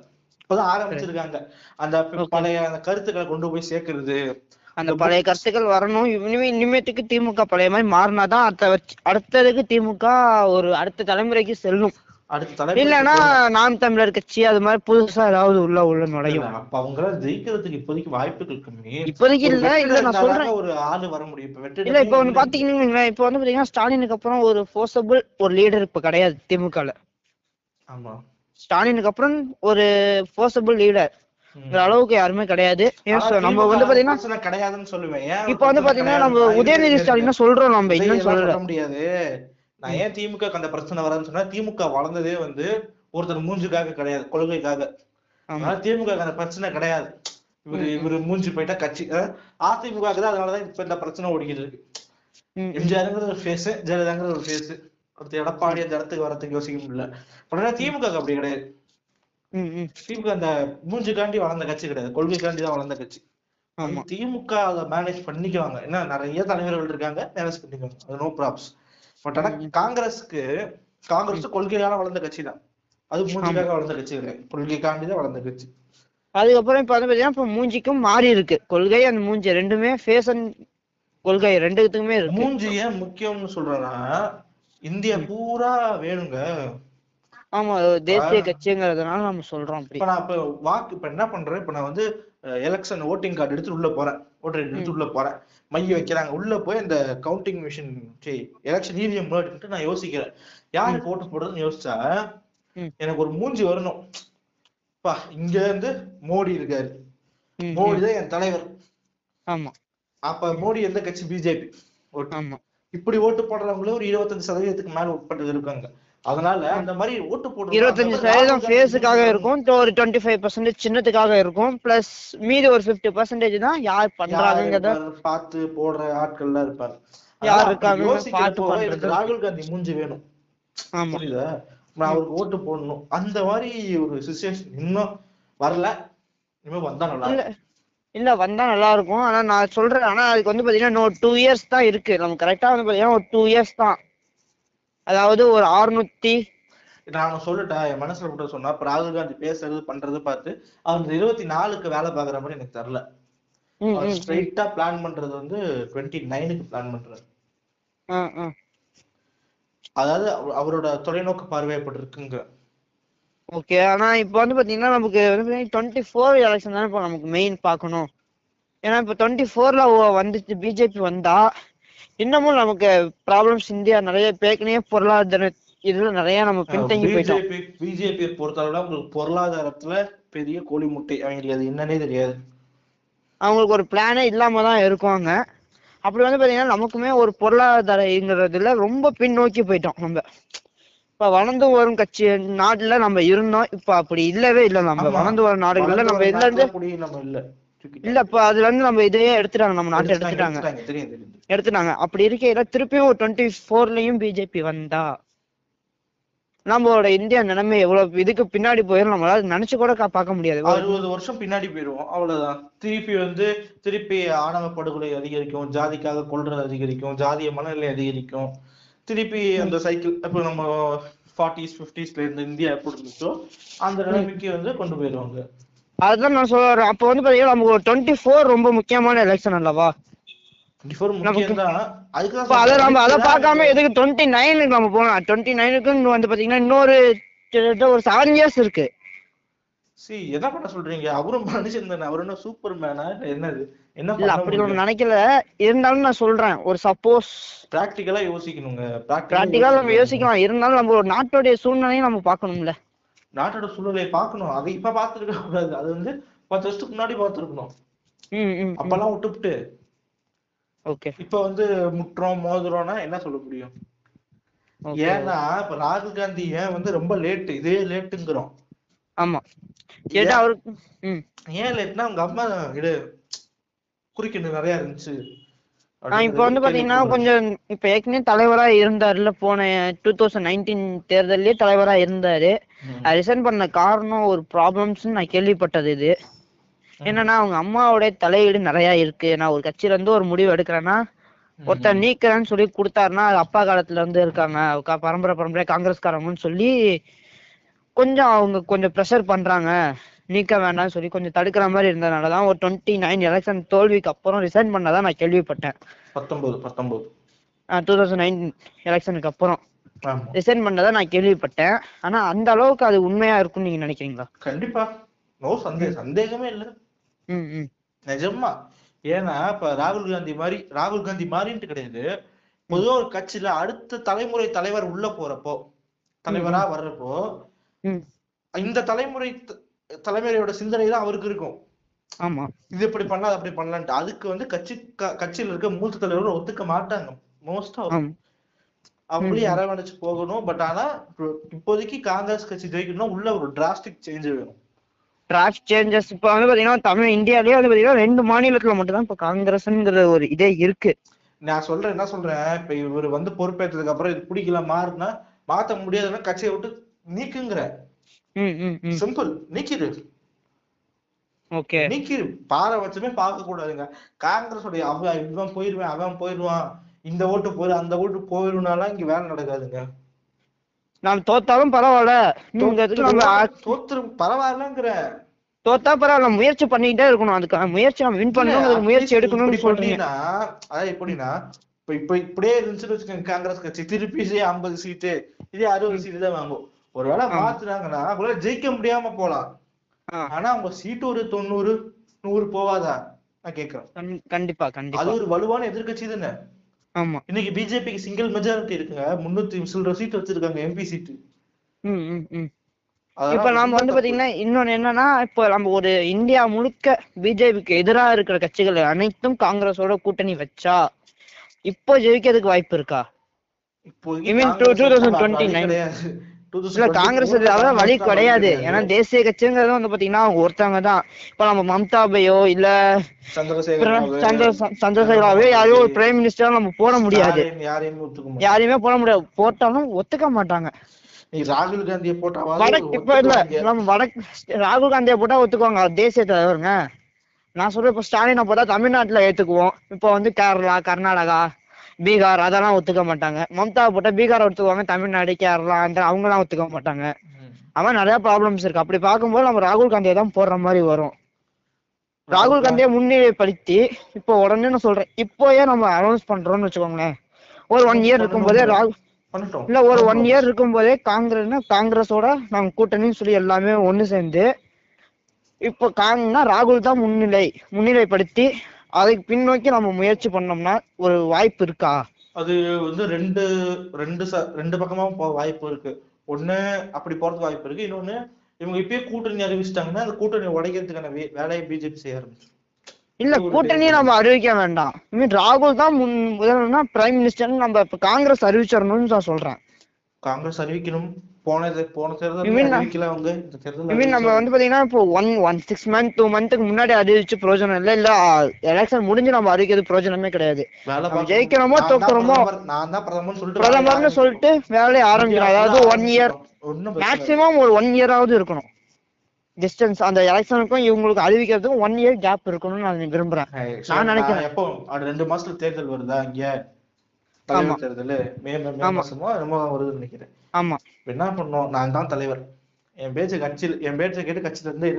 S2: இப்பதான் ஆரம்பிச்சிருக்காங்க. அந்த. பழைய அந்த கருத்துக்களை கொண்டு போய் சேர்க்கிறது.
S1: அந்த பழைய கருத்துக்கள் வரணும். இனிமே இனிமேட்டுக்கு திமுக பழைய மாதிரி மாறினாதான் அடுத்த அடுத்ததுக்கு திமுக ஒரு அடுத்த தலைமுறைக்கு செல்லும். இல்லைன்னா நாம் தமிழர் கட்சி அது மாதிரி புதுசா ஏதாவது உள்ள உள்ள நுழையும்.
S2: அப்ப அவங்க ஜெயிக்கிறதுக்கு இப்போதைக்கு வாய்ப்புகள் கம்மி
S1: இப்போதைக்கு இல்ல இல்ல நான் சொல்றேன்.
S2: ஒரு ஆளு வர முடியும். இப்ப
S1: இல்ல இப்ப ஒண்ணு பாத்தீங்கன்னா இப்ப வந்து பாத்தீங்கன்னா ஸ்டாலினுக்கு அப்புறம் ஒரு ஃபோர்ஸபிள் ஒரு லீடர் இப்ப கிடையாது திமுகல.
S2: ஆமா.
S1: ஸ்டாலினுக்கு அப்புறம் ஒரு ஃபோர்ஸபிள் லீடர். அளவுக்கு யாருமே கிடையாது. நம்ம வந்து பாத்தீங்கன்னா
S2: கிடையாதுன்னு சொல்லுவேன்.
S1: இப்ப வந்து பாத்தீங்கன்னா நம்ம உதயநிதி ஸ்டாலின் சொல்றோம் நம்ம இன்னும்
S2: சொல்ல முடியாது. நான் ஏன் திமுக அந்த பிரச்சனை வராதுன்னு சொன்னா திமுக வளர்ந்ததே வந்து ஒருத்தர் மூஞ்சுக்காக கிடையாது கொள்கைக்காக. அதனால திமுக அந்த பிரச்சனை கிடையாது. இவரு இவரு மூஞ்சி போயிட்டா கட்சி அதிமுக தான் அதனாலதான் இப்ப இந்த பிரச்சனை ஓடிக்கிட்டு இருக்கு. எம்ஜிஆருங்கிறது ஒரு ஃபேஸ் ஜெயலலிதாங்கிறது ஒரு ஃபேஸ் அடுத்து எடப்பாடி அந்த இடத்துக்கு வரதுக்கு யோசிக்க முடியல. ஆனா திமுக அப்படி கிடையாது. திமுக அந்த மூஞ்சுக்காண்டி வளர்ந்த கட்சி கிடையாது. கொள்கைக்காண்டி தான் வளர்ந்த கட்சி. திமுக அதை மேனேஜ் பண்ணிக்குவாங்க. ஏன்னா நிறைய தலைவர்கள் இருக்காங்க. மேனேஜ் பண்ணிக்குவாங்க. அது நோ ப்ராப்ஸ் பட் ஆனா காங்கிரஸ்க்கு காங்கிரஸ் கொள்கையால வளர்ந்த கட்சி தான் அது மூஞ்சுக்காக வளர்ந்த கட்சி கிடையாது கொள்கைக்காண்டி தான் வளர்ந்த கட்சி.
S1: அதுக்கப்புறம் இப்ப வந்து பாத்தீங்கன்னா இப்ப மூஞ்சிக்கும் மாறி இருக்கு? கொள்கை அந்த மூஞ்சி ரெண்டுமே ஃபேஷன் கொள்கை ரெண்டுத்துக்குமே இருக்கு.
S2: மூஞ்சி ஏன் முக்கியம்னு சொல்றேன்னா இந்தியா பூரா வேணுங்க.
S1: ஆமா தேசிய கட்சிங்கிறதுனால நம்ம சொல்றோம் அப்படி.
S2: இப்ப நான் இப்ப வாக்கு இப்ப என்ன பண்றேன்? இப்ப நான் வந்து எலெக்ஷன் ஓட்டிங் கார்டு எடுத்து உள்ள போறேன். ஓட்டர் எடுத்து உள்ள போறேன். மைய வைக்கிறாங்க. உள்ள போய் இந்த கவுண்டிங் மிஷின் எலெக்ஷன் இவிஎம் முன்னாடி நான் யோசிக்கிறேன். யாருக்கு ஓட்டு போடுறதுன்னு யோசிச்சா. எனக்கு ஒரு மூஞ்சி வரணும். பா இங்க இருந்து மோடி இருக்காரு. மோடி தான் என் தலைவர்.
S1: ஆமா.
S2: அப்ப மோடி எந்த கட்சி? பிஜேபி இப்படி ஓட்டு போடுறவங்களே ஒரு இருபத்தஞ்சு சதவீதத்துக்கு மேல உட்பட்டு இருக்காங்க. அதனால அந்த மாதிரி ஓட்டு போடுற
S1: இருபத்தஞ்சு சதவீதம் ஃபேஸுக்காக இருக்கும். ஒரு டுவெண்ட்டி ஃபைவ் பர்சன்டேஜ் சின்னத்துக்காக இருக்கும். பிளஸ் மீதி ஒரு ஃபிஃப்டி பர்சன்டேஜ் தான் யார் பண்றாங்கிறத
S2: பார்த்து போடுற ஆட்கள்லாம் இருப்பாரு.
S1: யார்
S2: யோசிக்கிறப்போ
S1: பார்த்து
S2: ராகுல் காந்தி மூஞ்சி வேணும்.
S1: ஆமா.
S2: புரியுதா? நான் அவருக்கு ஓட்டு போடணும். அந்த மாதிரி ஒரு சுச்சுவேஷன் இன்னும் வரல. இனிமே வந்தா நல்லா.
S1: இல்ல. வந்தா நல்லா இருக்கும். ஆனா நான் சொல்றேன். ஆனா அதுக்கு வந்து பாத்தீங்கன்னா இன்னும் டூ இயர்ஸ் தான் இருக்கு. நம்ம கரெக்டா வந்து பாத்தீங்கன்னா ஒரு டூ இயர்ஸ் தான். அதாவது ஒரு ஆறுநூத்தி
S2: நான் சொல்லிட்டேன் என் மனசுல மட்டும் சொன்னா இப்ப ராகுல் காந்தி பேசுறது பண்றது பார்த்து அவர் இருபத்தி நாலுக்கு வேலை பாக்குற மாதிரி எனக்கு
S1: ம்,
S2: ஸ்ட்ரைட்டா பிளான் பண்றது வந்து டுவெண்ட்டி நைனுக்கு பிளான் பண்றாரு. அதாவது அவ- அவரோட தொலைநோக்கு பார்வை அப்படி இருக்குங்க.
S1: ஓகே ஆனா இப்போ வந்து பாத்தீங்கன்னா நமக்கு வந்து டுவெண்ட்டி ஃபோர் எலெக்ஷன் தானே இப்போ நமக்கு மெயின் பார்க்கணும். ஏன்னா இப்போ டுவெண்ட்டி ஃபோர்ல வந்துச்சு பிஜேபி வந்தா இன்னமும் நமக்கு ப்ராப்ளம்ஸ் இந்தியா நிறைய பேக்கனே பொருளாதார இதுல நிறைய நம்ம பின்தங்கி போயிட்டோம்.
S2: பிஜேபி பொறுத்தளவுல உங்களுக்கு பொருளாதாரத்துல பெரிய கோழி முட்டை அவங்களுக்கு அது என்னன்னே தெரியாது.
S1: அவங்களுக்கு ஒரு பிளானே இல்லாம தான் இருக்காங்க அப்படி வந்து பாத்தீங்கன்னா நமக்குமே ஒரு பொருளாதாரங்கிறதுல ரொம்ப பின்னோக்கி போயிட்டோம் நம்ம. இப்ப வளர்ந்து வரும் கட்சி நாட்டுல நம்ம இருந்தோம். இப்ப அப்படி இல்லவே இல்லை நம்ம. வளர்ந்து வரும் நாடுகள்ல நம்ம இதுல இருந்து
S2: நம்ம இல்ல.
S1: இல்ல இப்ப அதுல இருந்து நம்ம இதையே எடுத்துட்டாங்க நம்ம நாட்டை
S2: எடுத்துட்டாங்க,
S1: எடுத்துட்டாங்க. அப்படி இருக்கையில திருப்பியும் ஒரு டுவெண்ட்டி ஃபோர்லயும் பிஜேபி வந்தா நம்மளோட இந்தியா நிலைமை எவ்வளவு இதுக்கு பின்னாடி போயிடும் நம்மளால நினைச்சு கூட பார்க்க முடியாது.
S2: அறுபது வருஷம் பின்னாடி போயிடுவோம் அவ்வளவுதான். திருப்பி வந்து திருப்பி ஆணவ படுகொலை அதிகரிக்கும் ஜாதிக்காக கொல்றது அதிகரிக்கும் ஜாதிய மனநிலை அதிகரிக்கும். திருப்பி அந்த சைக்கிள் இப்போ நம்ம ஃபார்ட்டிஸ் ஃபிஃப்டிஸ்ல இருந்த இந்தியா எப்படி இருந்துச்சோ அந்த நிலைமைக்கு வந்து கொண்டு போயிடுவாங்க
S1: அதுதான் நான் சொல்ல வரேன். அப்போ வந்து பாத்தீங்கன்னா நமக்கு ஒரு டுவெண்ட்டி ஃபோர் ரொம்ப முக்கியமான எலெக்ஷன் அல்லவா? அதை நம்ம அதை பார்க்காம எதுக்கு டுவெண்ட்டி நைனுக்கு நம்ம போகலாம் டுவெண்ட்டி நைனுக்கு வந்து பாத்தீங்கன்னா இன்னொரு ஒரு செவன் இயர்ஸ் இருக்கு.
S2: சி பண்ண சொல்றீங்க? அவரும் மனுஷன் தானே. அவர் என்ன சூப்பர் மேனா என்னது? என்ன
S1: இல்ல
S2: பண்ண
S1: அப்படி ஒண்ணு நினைக்கல. இருந்தாலும் நான் சொல்றேன். ஒரு சப்போஸ்
S2: பிராக்டிக்கலா யோசிக்கணுங்க.
S1: பிராக்டிக்கலா நம்ம யோசிக்கலாம். இருந்தாலும் நம்ம ஒரு நாட்டுடைய சூழ்நிலையும் நம்ம பார்க்கணும்ல.
S2: நாட்டோட சூழ்நிலையை பார்க்கணும். அதை இப்ப பார்த்துருக்க கூடாது. அது வந்து பத்து வருஷத்துக்கு முன்னாடி பார்த்துருக்கணும்.
S1: ம் ம்
S2: அப்பெல்லாம் விட்டுவிட்டு
S1: ஓகே.
S2: இப்ப வந்து முட்டுறோம் மோதுறோம்னா என்ன சொல்ல முடியும்? ஏன்னா இப்ப ராகுல் காந்தி ஏன் வந்து ரொம்ப லேட் இதே லேட்டுங்கிறோம்
S1: ஆமா. கேட்டா அவருக்கு
S2: ஏன் லேட்னா அவங்க அம்மா இது குறுக்கிட்டு நிறைய இருந்துச்சு.
S1: இப்ப வந்து பாத்தீங்கன்னா கொஞ்சம் இப்ப ஏற்கனவே தலைவரா இருந்தாருல போன டூ தௌசண்ட் நைன்டீன் தேர்தல்லயே தலைவரா இருந்தாரு. ரிசைன் பண்ண காரணம் ஒரு ப்ராப்ளம்ஸ் நான் கேள்விப்பட்டது இது. என்னன்னா அவங்க அம்மாவோட தலையீடு நிறைய இருக்கு. நான் ஒரு கட்சியில இருந்து ஒரு முடிவு எடுக்கிறேன்னா ஒருத்தர் நீக்கிறேன்னு சொல்லி கொடுத்தாருன்னா அது அப்பா காலத்துல இருந்து இருக்காங்க. பரம்பரை பரம்பரை காங்கிரஸ்காரங்கன்னு சொல்லி கொஞ்சம் அவங்க கொஞ்சம் ப்ரெஷர் பண்றாங்க. நீக்க வேண்டாம்னு சொல்லி கொஞ்சம் தடுக்கிற மாதிரி இருந்ததுனால தான் ஒரு டுவெண்ட்டி நைன் எலெக்ஷன் தோல்விக்கு அப்புறம் ரிசைன் பண்ணதான் நான் கேள்விப்பட்டேன்.
S2: பத்தொன்பது பத்தொன்பது.
S1: டூ தௌசண்ட் நைன் எலெக்ஷனுக்கு அப்புறம். ரிசைன் பண்ணதை நான் கேள்விப்பட்டேன். ஆனா அந்த அளவுக்கு அது உண்மையா இருக்கும்னு நீங்க நினைக்கிறீங்களா?
S2: கண்டிப்பா. நோ சந்தேகம் சந்தேகமே இல்ல. நிஜமா. ஏன்னா இப்ப ராகுல் காந்தி மாதிரி ராகுல் காந்தி மாதிரின்ட்டு கிடையாது. பொதுவா ஒரு கட்சியில அடுத்த தலைமுறை தலைவர் உள்ள போறப்போ தலைவரா வர்றப்போ இந்த தலைமுறை த- தலைமுறையோட சிந்தனை தான் அவருக்கு இருக்கும்.
S1: ஆமா.
S2: இது இப்படி பண்ணலாம் அப்படி பண்ணலான்ட்டு. அதுக்கு வந்து கட்சி கட்சியில இருக்க மூத்த தலைவர்கள் ஒத்துக்க மாட்டாங்க. மோஸ்டா அவங்களே அரவணைச்சு போகணும். பட் ஆனா இப்போ- இப்போதைக்கு காங்கிரஸ் கட்சி ஜெயிக்கணும்னா உள்ள ஒரு டிராஸ்டிக் சேஞ்ச் வேணும்.
S1: டிராஃப்ட் சேஞ்சஸ் இப்போ வந்து பாத்தீங்கன்னா தமிழ் இந்தியாலயே வந்து பாத்தீங்கன்னா ரெண்டு மாநிலத்துல மட்டும் தான் இப்போ காங்கிரஸ்ங்கிற ஒரு இதே இருக்கு.
S2: நான் சொல்றேன் என்ன சொல்றேன்? இப்ப இவர் வந்து பொறுப்பேற்றதுக்கு அப்புறம் இது பிடிக்கல மாறுனா மாத்த முடியாதுன்னா கட்சியை விட்டு நீக்குங்கிற. சிம்பிள் நீக்கிடு.
S1: ஓகே.
S2: நீக்கிடு. பாரபட்சமே பார்க்க கூடாதுங்க காங்கிரஸ் உடைய அவன் இவன் போயிருவான் அவன் போயிருவான் இந்த ஓட்டு போயிரு அந்த ஓட்டு போயிருனாலாம் இங்க வேலை நடக்காதுங்க.
S1: நாம் தோத்தாலும் பரவாயில்ல. நீங்க
S2: தோத்துரு பரவாயில்லங்கிற.
S1: தோத்தா பரவாயில்ல. முயற்சி பண்ணிக்கிட்டே இருக்கணும். அதுக்கு முயற்சி நம்ம வின் பண்ணணும். அதுக்கு முயற்சி எடுக்கணும்னு
S2: இப்படி
S1: சொல்றீங்க.
S2: பண்ணீங்கன்னா, அதாவது எப்படின்னா இப்ப இப்ப இப்படியே இருந்துச்சுன்னு வச்சுக்கோங்க காங்கிரஸ் கட்சி. திருப்பி ஐம்பது சீட்டு இதே அறுபது சீட்டு தான் வாங்கும் ஒருவேளை மாத்துனாங்கன்னா அவங்களால ஜெயிக்க முடியாம போலாம். ஆனா அவங்க சீட்டு ஒரு தொண்ணூறு நூறு போவாதா? நான் கேக்குறேன்.
S1: கண்- கண்டிப்பா
S2: அது
S1: கண்டிப்பா
S2: ஒரு வலுவான எதிர்க்கட்சி தானே?
S1: ஆமா.
S2: இன்னைக்கு பிஜேபிக்கு சிங்கிள் மெஜாரிட்டி இருக்குங்க. முன்னூத்தி சில்லற சீட் வச்சிருக்காங்க எம்பி சீட்டு.
S1: இப்ப நாம வந்து. பாத்தீங்கன்னா இன்னொன்னு என்னன்னா இப்போ நம்ம ஒரு இந்தியா முழுக்க பிஜேபிக்கு எதிரா இருக்கிற கட்சிகள் அனைத்தும் காங்கிரஸோட கூட்டணி வச்சா இப்போ ஜெயிக்கிறதுக்கு வாய்ப்பு இருக்கா?
S2: இப்போதைக்கு
S1: You mean
S2: காங்கிரஸ்
S1: 2029?
S2: வழி கிடையாது.
S1: இல்ல காங்கிரஸ் அதான் வழி கிடையாது. ஏன்னா தேசிய கட்சிங்கிறது வந்து பாத்தீங்கன்னா ஒருத்தவங்க தான். இப்ப நம்ம இல்ல
S2: சந்திரசேகர் ராவ்,
S1: சந்திர சந்திரசேகராவே யாரையோ ஒரு பிரைம் மினிஸ்டர் நம்ம போட முடியாது.
S2: யாரையும்
S1: போட முடியாது. போட்டாலும் ஒத்துக்க மாட்டாங்க.
S2: ராகுல் காந்தியை
S1: வடக்கு இப்ப இல்ல. நம்ம வடக்கு ராகுல் காந்தியை போட்டா ஒத்துக்குவாங்க. தேசிய தலைவருங்க. நான் சொல்றேன் இப்ப ஸ்டாலினை போட்டா தமிழ்நாட்டுல ஏத்துக்குவோம். இப்போ வந்து கேரளா கர்நாடகா பீகார் அதெல்லாம் ஒத்துக்க மாட்டாங்க. மம்தாவை போட்டா பீகார் ஒத்துக்குவாங்க தமிழ்நாடு கேரளா அந்த அவங்கலாம் ஒத்துக்க மாட்டாங்க. அவன் நிறைய ப்ராப்ளம்ஸ் இருக்கு. அப்படி பார்க்கும்போது நம்ம ராகுல் காந்தியை தான் போடுற மாதிரி வரும். ராகுல் காந்தியை முன்னிலைப்படுத்தி இப்போ உடனே நான் சொல்றேன். இப்போயே நம்ம அனௌன்ஸ் பண்றோம்னு வச்சுக்கோங்களேன். ஒரு ஒன் இயர் இருக்கும்போதே ராகுல்
S2: பண்ணட்டும்.
S1: இல்ல ஒரு ஒன் இயர் இருக்கும்போதே காங்கிரஸ்னா காங்கிரஸோட நாங்க கூட்டணின்னு சொல்லி எல்லாமே ஒண்ணு சேர்ந்து இப்போ காங்கன்னா ராகுல் தான் முன்னிலை. முன்னிலைப்படுத்தி அதுக்கு பின்னோக்கி நம்ம முயற்சி பண்ணோம்னா ஒரு வாய்ப்பு இருக்கா?
S2: அது வந்து ரெண்டு ரெண்டு ச- ரெண்டு பக்கமா போக வாய்ப்பு இருக்கு. ஒண்ணு அப்படி போறதுக்கு வாய்ப்பு இருக்கு. இன்னொன்னு இவங்க இப்பயே கூட்டணி அறிவிச்சிட்டாங்கன்னா அந்த கூட்டணி உடைக்கிறதுக்கான வேலையை பிஜேபி செய்ய ஆரம்பிச்சு
S1: இல்ல கூட்டணியை நம்ம அறிவிக்க வேண்டாம். ராகுல் தான் முன் முதல்னா பிரைம் மினிஸ்டர்னு நம்ம இப்ப காங்கிரஸ் அறிவிச்சிடணும்னு நான் சொல்றேன்.
S2: காங்கிரஸ் அறிவிக்கணும் போன போன தேர்தல் அறிவிக்கல அவங்க இந்த தேர்தல்
S1: நம்ம வந்து பாத்தீங்கன்னா இப்போ one one six month two மந்த்துக்கு முன்னாடி அறிவிச்சு பிரயோஜனம் இல்ல இல்ல எலெக்ஷன் முடிஞ்சு நம்ம அறிவிக்கிறது பிரயோஜனமே கிடையாது. ஜெயிக்கிறோமோ, தோக்குறோமோ.
S2: நான் தான் பிரதமர்னு சொல்லிட்டு
S1: பிரதமர்னு
S2: வேலையை
S1: சொல்லிட்டு வேலையை ஆரம்பிக்கணும் அதாவது ஒன் இயர். மேக்ஸிமம் ஒரு ஒன் இயராவது இருக்கணும் டிஸ்டன்ஸ் அந்த எலெக்ஷனுக்கும் இவங்களுக்கு அறிவிக்கிறதுக்கும் ஒன் இயர் கேப் இருக்கணும்னு நான் விரும்புறேன் நான் நினைக்கிறேன்.
S2: எப்போ ரெண்டு மாசத்துல தேர்தல் வருதா இங்க. தலைவர் தேர்தல் மே. மாசமோ என்னமோ வருதுன்னு நினைக்கிறேன்.
S1: ஆமா.
S2: என்ன பண்ணோம் நான் தான் தலைவர். என் பேச்ச கட்சியில் என் பேச்சை கேட்டு கட்சியில இருந்து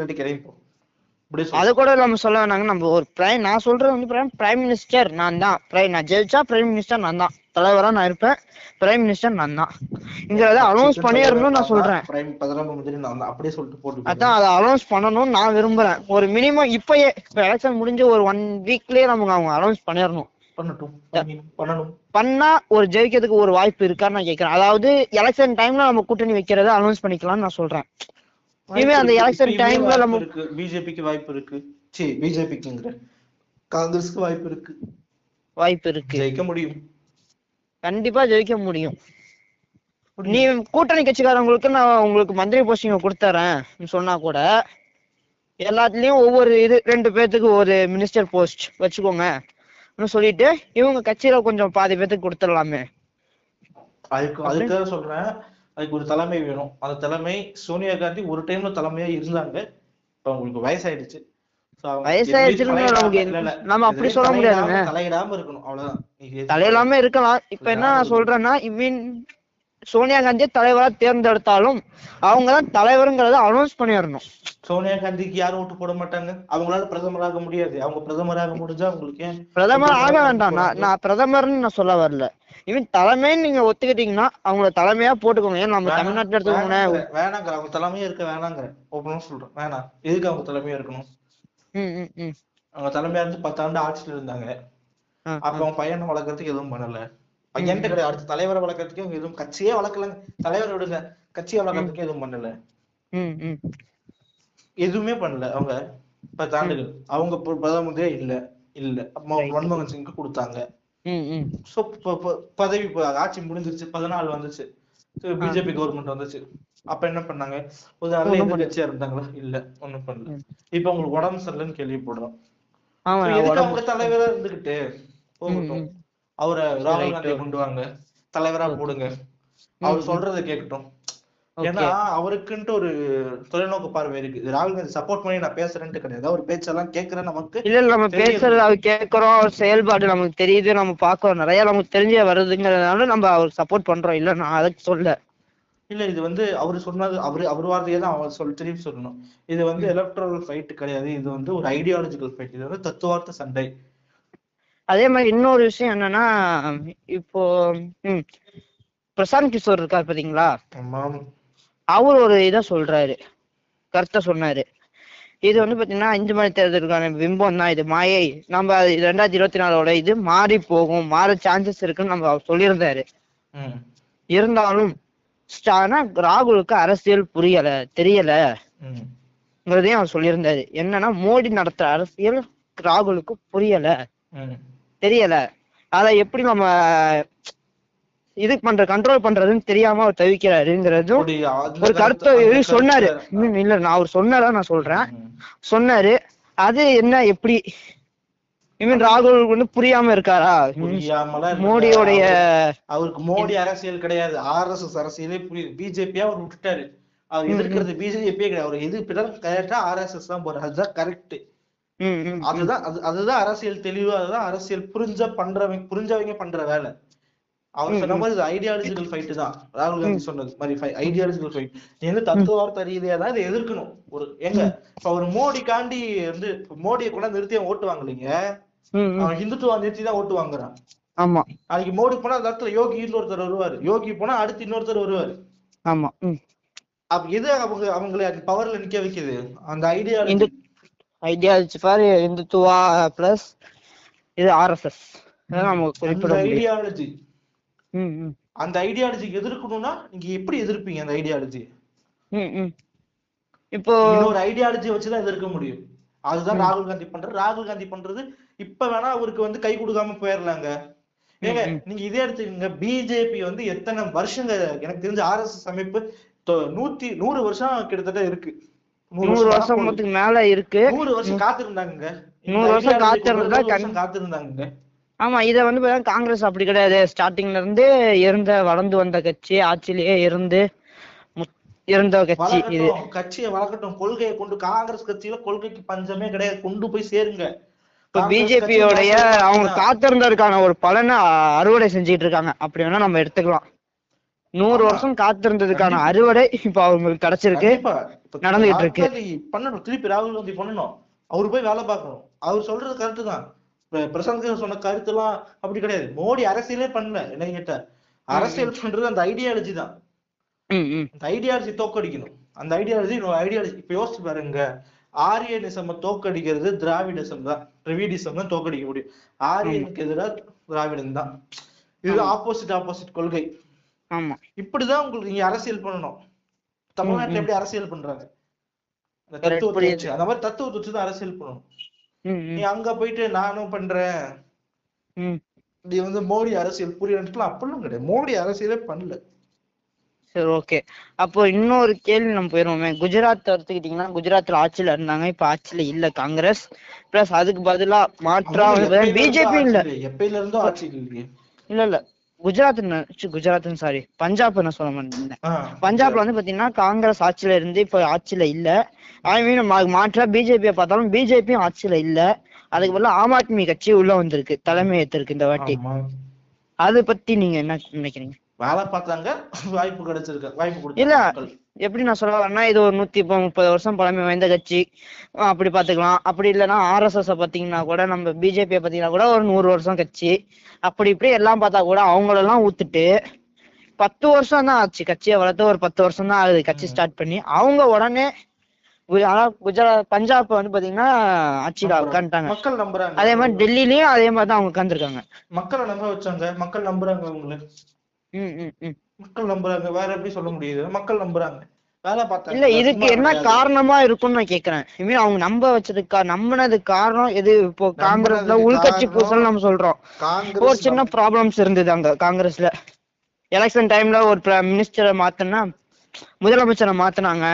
S2: இப்படி சொல்லு.
S1: அது கூட நம்ம சொல்ல வேணாங்க. நம்ம ஒரு பிரைம் நான் சொல்றது வந்து பிரைம் பிரைம் மினிஸ்டர் நான் தான். பிரைம் நான் ஜெயிச்சா பிரைம் மினிஸ்டர் நான் தான். தலைவரா நான் இருப்பேன். பிரைம் மினிஸ்டர் நான் தான். இங்கிறத அனௌன்ஸ் பண்ணிடணும்னு நான் சொல்றேன்.
S2: பிரைம் பிரதம மந்திரி நான் அப்படியே சொல்லிட்டு போட்டு
S1: அதான் அதை அனௌன்ஸ் பண்ணணும்னு நான் விரும்புறேன். ஒரு மினிமம் இப்பயே இப்ப எலெக்ஷன் முடிஞ்சு ஒரு ஒன் வீக்லயே நமக்கு அவங்க அனௌன்ஸ் பண்ணிடணும்.
S2: பண்ணட்டும்.
S1: பண்ணா ஒரு ஜெயிக்கிறதுக்கு ஒரு வாய்ப்பு இருக்கான்னு நான் கேக்குறேன். அதாவது எலெக்ஷன் டைம்ல நம்ம கூட்டணி வைக்கிறத அனௌன்ஸ் பண்ணிக்கலாம்னு நான் சொல்றேன். இனிமே அந்த election time ல நம்ம-
S2: இருக்கு. பிஜேபிக்கு வாய்ப்பு இருக்கு. சி பிஜேபிக்குங்கிற காங்கிரஸ்க்கு வாய்ப்பு இருக்கு.
S1: வாய்ப்பு இருக்கு.
S2: ஜெயிக்க முடியும்.
S1: கண்டிப்பா ஜெயிக்க முடியும். நீ கூட்டணி கட்சிக்காரங்களுக்கு நான் உங்களுக்கு மந்திரி போஸ்டிங் கொடுத்துறேன். சொன்னா கூட எல்லாத்துலயும் ஒவ்வொரு இது ரெண்டு பேர்த்துக்கு ஒரு மினிஸ்டர் போஸ்ட் வச்சுக்கோங்க. சொல்லிட்டு இவங்க கட்சியில கொஞ்சம் பாதி பேர்த்துக்கு கொடுத்துடலாமே.
S2: அதுக்கு அதுக்காக சொல்றேன். அதுக்கு ஒரு தலைமை வேணும். அந்த தலைமை சோனியா காந்தி ஒரு டைம்ல தலைமையா இருந்தாங்க. இப்ப அவங்களுக்கு வயசாயிடுச்சு. தலையிடாம-.
S1: நம்ம அப்படி சொல்ல
S2: தலையிடாம-
S1: முடியாதுங்க.
S2: தலையிடாம இருக்கணும். அவ்வளவுதான். நீங்க
S1: தலையிலாம இருக்கலாம். இப்ப என்ன நான் சொல்றேன்னா மீன் சோனியா காந்தியை தலைவரா தேர்ந்தெடுத்தாலும் அவங்க தான் தலைவருங்கிறத அனௌன்ஸ் பண்ணிடணும்.
S2: சோனியா காந்திக்கு யாரும் ஓட்டு போட மாட்டாங்க? அவங்களால பிரதமராக முடியாது. அவங்க பிரதமராக முடிஞ்சா அவங்களுக்கு ஏன்
S1: பிரதமர் ஆக வேண்டாம். நான் பிரதமர்னு நான் சொல்ல வரல. இவன் தலைமைன்னு நீங்க ஒத்துக்கிட்டீங்கன்னா அவங்கள தலைமையா போட்டுக்கோங்க. ஏன் நம்ம தமிழ்நாட்டுல எடுத்துக்கோங்களேன்
S2: வேணாங்கிற, அவங்க தலைமையா இருக்க வேணாங்கிற ஓப்பனும் சொல்றேன். வேணாம். எதுக்கு அவங்க தலைமையா இருக்கணும்? அவங்க தலைமையா இருந்து பத்தாண்டு ஆட்சியில இருந்தாங்க. அப்ப அவங்க பையனை வளர்க்கறதுக்கு எதுவும் பண்ணல. பையன்ட்டு கிடையாது. அடுத்த தலைவரை வளர்க்கறதுக்கு அவங்க எதுவும் கட்சியே வளர்க்கலங்க. தலைவரை விடுங்க. கட்சியை வளர்க்கறதுக்கு எதுவும் பண்ணல. எதுவுமே பண்ணல. அவங்க பத்தாண்டுகள் அவங்க ப- பிரதம மந்திரியே இல்ல. இல்ல. மன்மோகன் சிங்க்கு கொடுத்தாங்க. சோ பதவி ஆட்சி முடிஞ்சிருச்சு. பதினாலு வந்துச்சு. பிஜேபி கவர்மெண்ட் வந்துச்சு. அப்ப என்ன பண்ணாங்க? ஒரு
S1: பண்ணல.
S2: எதிர்கட்சியா இருந்தாங்களா? இல்ல. ஒண்ணும் பண்ணல. இப்ப உங்களுக்கு உடம்பு சரியில்லைன்னு கேள்விப்படுறோம். அவங்க தலைவரா இருந்துகிட்டு? போகட்டும். அவரை ராகுல். காந்தி கொண்டு வாங்க தலைவரா போடுங்க. அவர் சொல்றதை கேட்கட்டும். ஏன்னா அவருக்குன்ட்டு ஒரு தொலைநோக்கு பார்வை இருக்கு. ராகுல் காந்தி சப்போர்ட் பண்ணி நான் பேசுறேன்ட்டு கிடையாது. அவர் பேச்செல்லாம் கேட்கறேன் நமக்கு
S1: இல்ல நம்ம. பேசுறது அவர் கேட்கறோம். அவர் செயல்பாடு நமக்கு தெரியுது. நம்ம பாக்குறோம் நிறைய நமக்கு தெரிஞ்சே வருதுங்கிறதுனால நம்ம அவருக்கு சப்போர்ட் பண்றோம். இல்ல நான் அதுக்கு சொல்ல
S2: இல்ல இது வந்து அவரு சொன்னது அவரு அவர் வார்த்தையை தான் அவர் சொல் திருப்பி சொல்லணும். இது வந்து எலக்ட்ரல் ஃபைட் கிடையாது. இது வந்து ஒரு ஐடியாலஜிக்கல் ஃபைட் இது வந்து தத்துவார்த்த சண்டை.
S1: அதே மாதிரி இன்னொரு விஷயம் என்னன்னா இப்போ ம் பிரசாந்த் கிஷோர் இருக்கார் பாத்தீங்களா? அவர் ஒரு இதை சொல்றாரு. கருத்தை சொன்னாரு. இது வந்து பாத்தீங்கன்னா அஞ்சு மணி தேர்தலுக்கான பிம்பம் தான். இது மாயை. நம்ம ரெண்டாயிரத்தி இருபத்தி நாலோட இது மாறி போகும். மாற சான்சஸ் இருக்குன்னு நம்ம அவர் சொல்லியிருந்தாரு. இருந்தாலும் ஆனா ராகுலுக்கு அரசியல் புரியல தெரியல. அவர் சொல்லியிருந்தாரு. என்னன்னா மோடி நடத்துற அரசியல் ராகுலுக்கு புரியல. தெரியல. அதை எப்படி நம்ம இது பண்ற கண்ட்ரோல் பண்றதுன்னு தெரியாம அவர் தவிக்கிறாருங்கிறதும் ஒரு கருத்தை சொன்னாரு. இல்ல நான் அவர் சொன்னாரா நான் சொல்றேன். சொன்னாரு அது என்ன எப்படி? இவன் ராகுல் வந்து புரியாம இருக்காரா. மோடியோடைய
S2: அவருக்கு மோடி அரசியல் கிடையாது. ஆர்எஸ்எஸ் அரசியலே புரியுது பிஜேபியா அவர் விட்டுட்டாரு. அவர் எதிர்க்கிறது பிஜேபியே கிடையாது. அவர் எது கரெக்டா ஆர்எஸ்எஸ் தான் போறாரு. அதுதான் கரெக்ட். அதுதான் அது அதுதான் அரசியல் தெளிவு அதுதான் அரசியல் புரிஞ்ச பண்றவங்க புரிஞ்சவங்க பண்ற வேலை. அவர் சொன்ன மாதிரி இது ஐடியாலஜிக்கல் ஃபைட் தான். ராகுல் காந்தி சொன்னது மாதிரி ஐடியாலஜிக்கல் ஃபைட் நீ வந்து தத்துவார்த்த ரீதியா தான் இதை எதிர்க்கணும். ஒரு எங்க? இப்ப அவர் மோடி காண்டி வந்து மோடியை கூட நிறுத்தி அவன் ஓட்டு வாங்கலீங்க. அவன் ஹிந்துத்துவா நிறுத்தி தான் ஓட்டு வாங்குறான்.
S1: ஆமா.
S2: நாளைக்கு மோடி போனா அந்த இடத்துல யோகி இன்னொருத்தர் வருவாரு. யோகி போனா அடுத்து இன்னொருத்தர் வருவாரு.
S1: ஆமா.
S2: அப்ப எது அவங்க அவங்களை பவர்ல நிக்க வைக்குது? அந்த idea
S1: ideology for Hindutva plus இது ஆர்எஸ்எஸ்
S2: அந்த
S1: குறிப்பிட
S2: ஐடியாலஜி. அந்த ஐடியாலஜிக்கு எதிர்க்கணும்னா நீங்க எப்படி எதிர்ப்பீங்க அந்த ஐடியாலஜி
S1: ம், ம். இப்போ
S2: இன்னொரு ஐடியாலஜி வச்சுதான் எதிர்க்க முடியும். அதுதான் ராகுல் காந்தி பண்றது ராகுல் காந்தி பண்றது இப்ப வேணா அவருக்கு வந்து கை கொடுக்காம போயிடலாங்க ஏங்க. நீங்க இதே எடுத்துக்கங்க பிஜேபி வந்து எத்தனை வருஷங்க எனக்கு தெரிஞ்ச ஆர்எஸ்எஸ் அமைப்பு நூத்தி நூறு வருஷம் கிட்டத்தட்ட இருக்கு.
S1: நூறு
S2: வருஷம்
S1: வருஷத்துக்கு மேல இருக்கு.
S2: நூறு வருஷம் காத்திருந்தாங்க
S1: நூறு வருஷம் காத்திருந்தா
S2: காத்திருந்தாங்க
S1: ஆமா இத வந்து காங்கிரஸ் அப்படி கிடையாது. ஸ்டார்டிங்ல இருந்து இருந்த வளர்ந்து வந்த கட்சி ஆட்சியிலேயே இருந்து இருந்த கட்சி இது.
S2: கட்சியை வளர்க்கட்டும். கொள்கையை கொண்டு காங்கிரஸ் கட்சியில கொள்கைக்கு பஞ்சமே கிடையாது. கொண்டு போய் சேருங்க.
S1: இப்ப பிஜேபியோடைய அவங்க. காத்திருந்ததுக்கான ஒரு பலனை அறுவடை செஞ்சுட்டு இருக்காங்க. அப்படி வேணா நம்ம எடுத்துக்கலாம். நூறு. வருஷம் காத்திருந்ததுக்கான அறுவடை இப்ப அவங்களுக்கு கிடைச்சிருக்கு. நடந்துகிட்டு இருக்கு.
S2: பண்ணணும். திருப்பி ராகுல் காந்தி பண்ணணும். அவர் போய் வேலை பார்க்கணும். அவர் சொல்றது கரெக்ட் தான். பிரசாந்த் சொன்ன கருத்துலாம் அப்படி கிடையாது. மோடி அரசியலே பண்ணல. என்ன கேட்டா? அரசியல் பண்றது அந்த ஐடியாலஜி தான். அந்த ஐடியாலஜி தோக்கடிக்கணும். அந்த ஐடியாலஜி ஐடியாலஜி இப்ப யோசிச்சு பாருங்க. ஆரியனிசம் தோக்கடிக்கிறது திராவிடிசம் தான். திராவிடிசம் தான் தோக்கடிக்க முடியும். ஆரியனுக்கு எதிராக திராவிடம் தான். இது ஆப்போசிட் ஆப்போசிட் கொள்கை.
S1: ஆமா.
S2: இப்படிதான் உங்களுக்கு நீங்க அரசியல் பண்ணணும். தமிழ்நாட்டுல எப்படி அரசியல் பண்றாங்க? அந்த
S1: Correct,
S2: தத்துவத்தை
S1: புரியுது.
S2: வச்சு அந்த மாதிரி தத்துவத்தை வச்சு தான் அரசியல் பண்ணணும். நீ அங்க போயிட்டு நானும் பண்றேன். நீ வந்து மோடி அரசியல் புரியலாம் அப்படிலாம் கிடையாது. மோடி அரசியலே பண்ணல.
S1: சரி ஓகே. அப்போ இன்னொரு கேள்வி நம்ம போயிருவோமே. குஜராத் எடுத்துக்கிட்டீங்கன்னா குஜராத்ல ஆட்சியில இருந்தாங்க. இப்ப ஆட்சியில இல்ல காங்கிரஸ். பிளஸ் அதுக்கு பதிலா மாற்றா பிஜேபி இல்ல.
S2: எப்பயில இருந்தோ ஆட்சி
S1: இல்ல இல்ல. குஜராத் குஜராத் சாரி பஞ்சாப் நான் சொல்ல மாட்டேன் பஞ்சாப்ல வந்து பாத்தீங்கன்னா காங்கிரஸ் ஆட்சியில இருந்து இப்ப ஆட்சியில இல்ல. ஐ மீன் மாற்றா பிஜேபியை பார்த்தாலும் பிஜேபியும் ஆட்சியில இல்ல. அதுக்கு பதிலா ஆம் ஆத்மி கட்சி உள்ள வந்திருக்கு. தலைமை ஏத்திருக்கு இந்த வாட்டி. அதை பத்தி நீங்க என்ன நினைக்கிறீங்க?
S2: வேலை பார்த்தாங்க வாய்ப்பு கிடைச்சிருக்கு. வாய்ப்பு
S1: இல்ல. எப்படி நான் சொல்ல வரேன்னா இது ஒரு நூத்தி இப்போ முப்பது வருஷம் பழமை வாய்ந்த கட்சி. அப்படி பாத்துக்கலாம் அப்படி இல்லைன்னா ஆர்எஸ்எஸ் பாத்தீங்கன்னா கூட நம்ம பிஜேபியை பாத்தீங்கன்னா கூட ஒரு நூறு வருஷம் கட்சி. அப்படி இப்படி எல்லாம் பார்த்தா கூட அவங்களெல்லாம் ஊத்துட்டு பத்து வருஷம் தான் ஆச்சு. கட்சியை வளர்த்து ஒரு பத்து வருஷம் தான் ஆகுது. கட்சி ஸ்டார்ட் பண்ணி அவங்க உடனே குஜராத் பஞ்சாப் வந்து பாத்தீங்கன்னா ஆட்சியில உட்காந்துட்டாங்க
S2: மக்கள் நம்புறாங்க.
S1: அதே மாதிரி டெல்லிலயும் அதே மாதிரி தான் அவங்க உட்காந்துருக்காங்க
S2: மக்களை நம்ப வச்சாங்க. மக்கள் நம்புறாங்க அவங்கள.
S1: ம் ம் ம்.
S2: மக்கள் நம்புறாங்க. வேற எப்படி சொல்ல முடியுது? மக்கள் நம்புறாங்க. வேலை பார்த்தாங்க.
S1: இல்ல இதுக்கு என்ன. காரணமா இருக்கும்னு நான் கேக்குறேன். மீன் அவங்க நம்ப வச்சதுக்கா நம்பினதுக்கு காரணம் எது? இப்போ காங்கிரஸ்ல உள்கட்சி பூசல் நம்ம சொல்றோம். ஒரு சின்ன ப்ராப்ளம்ஸ் இருந்தது அங்க காங்கிரஸ்ல. எலெக்ஷன் டைம்ல ஒரு மினிஸ்டரை மாத்தினா முதலமைச்சரை மாத்துனாங்க.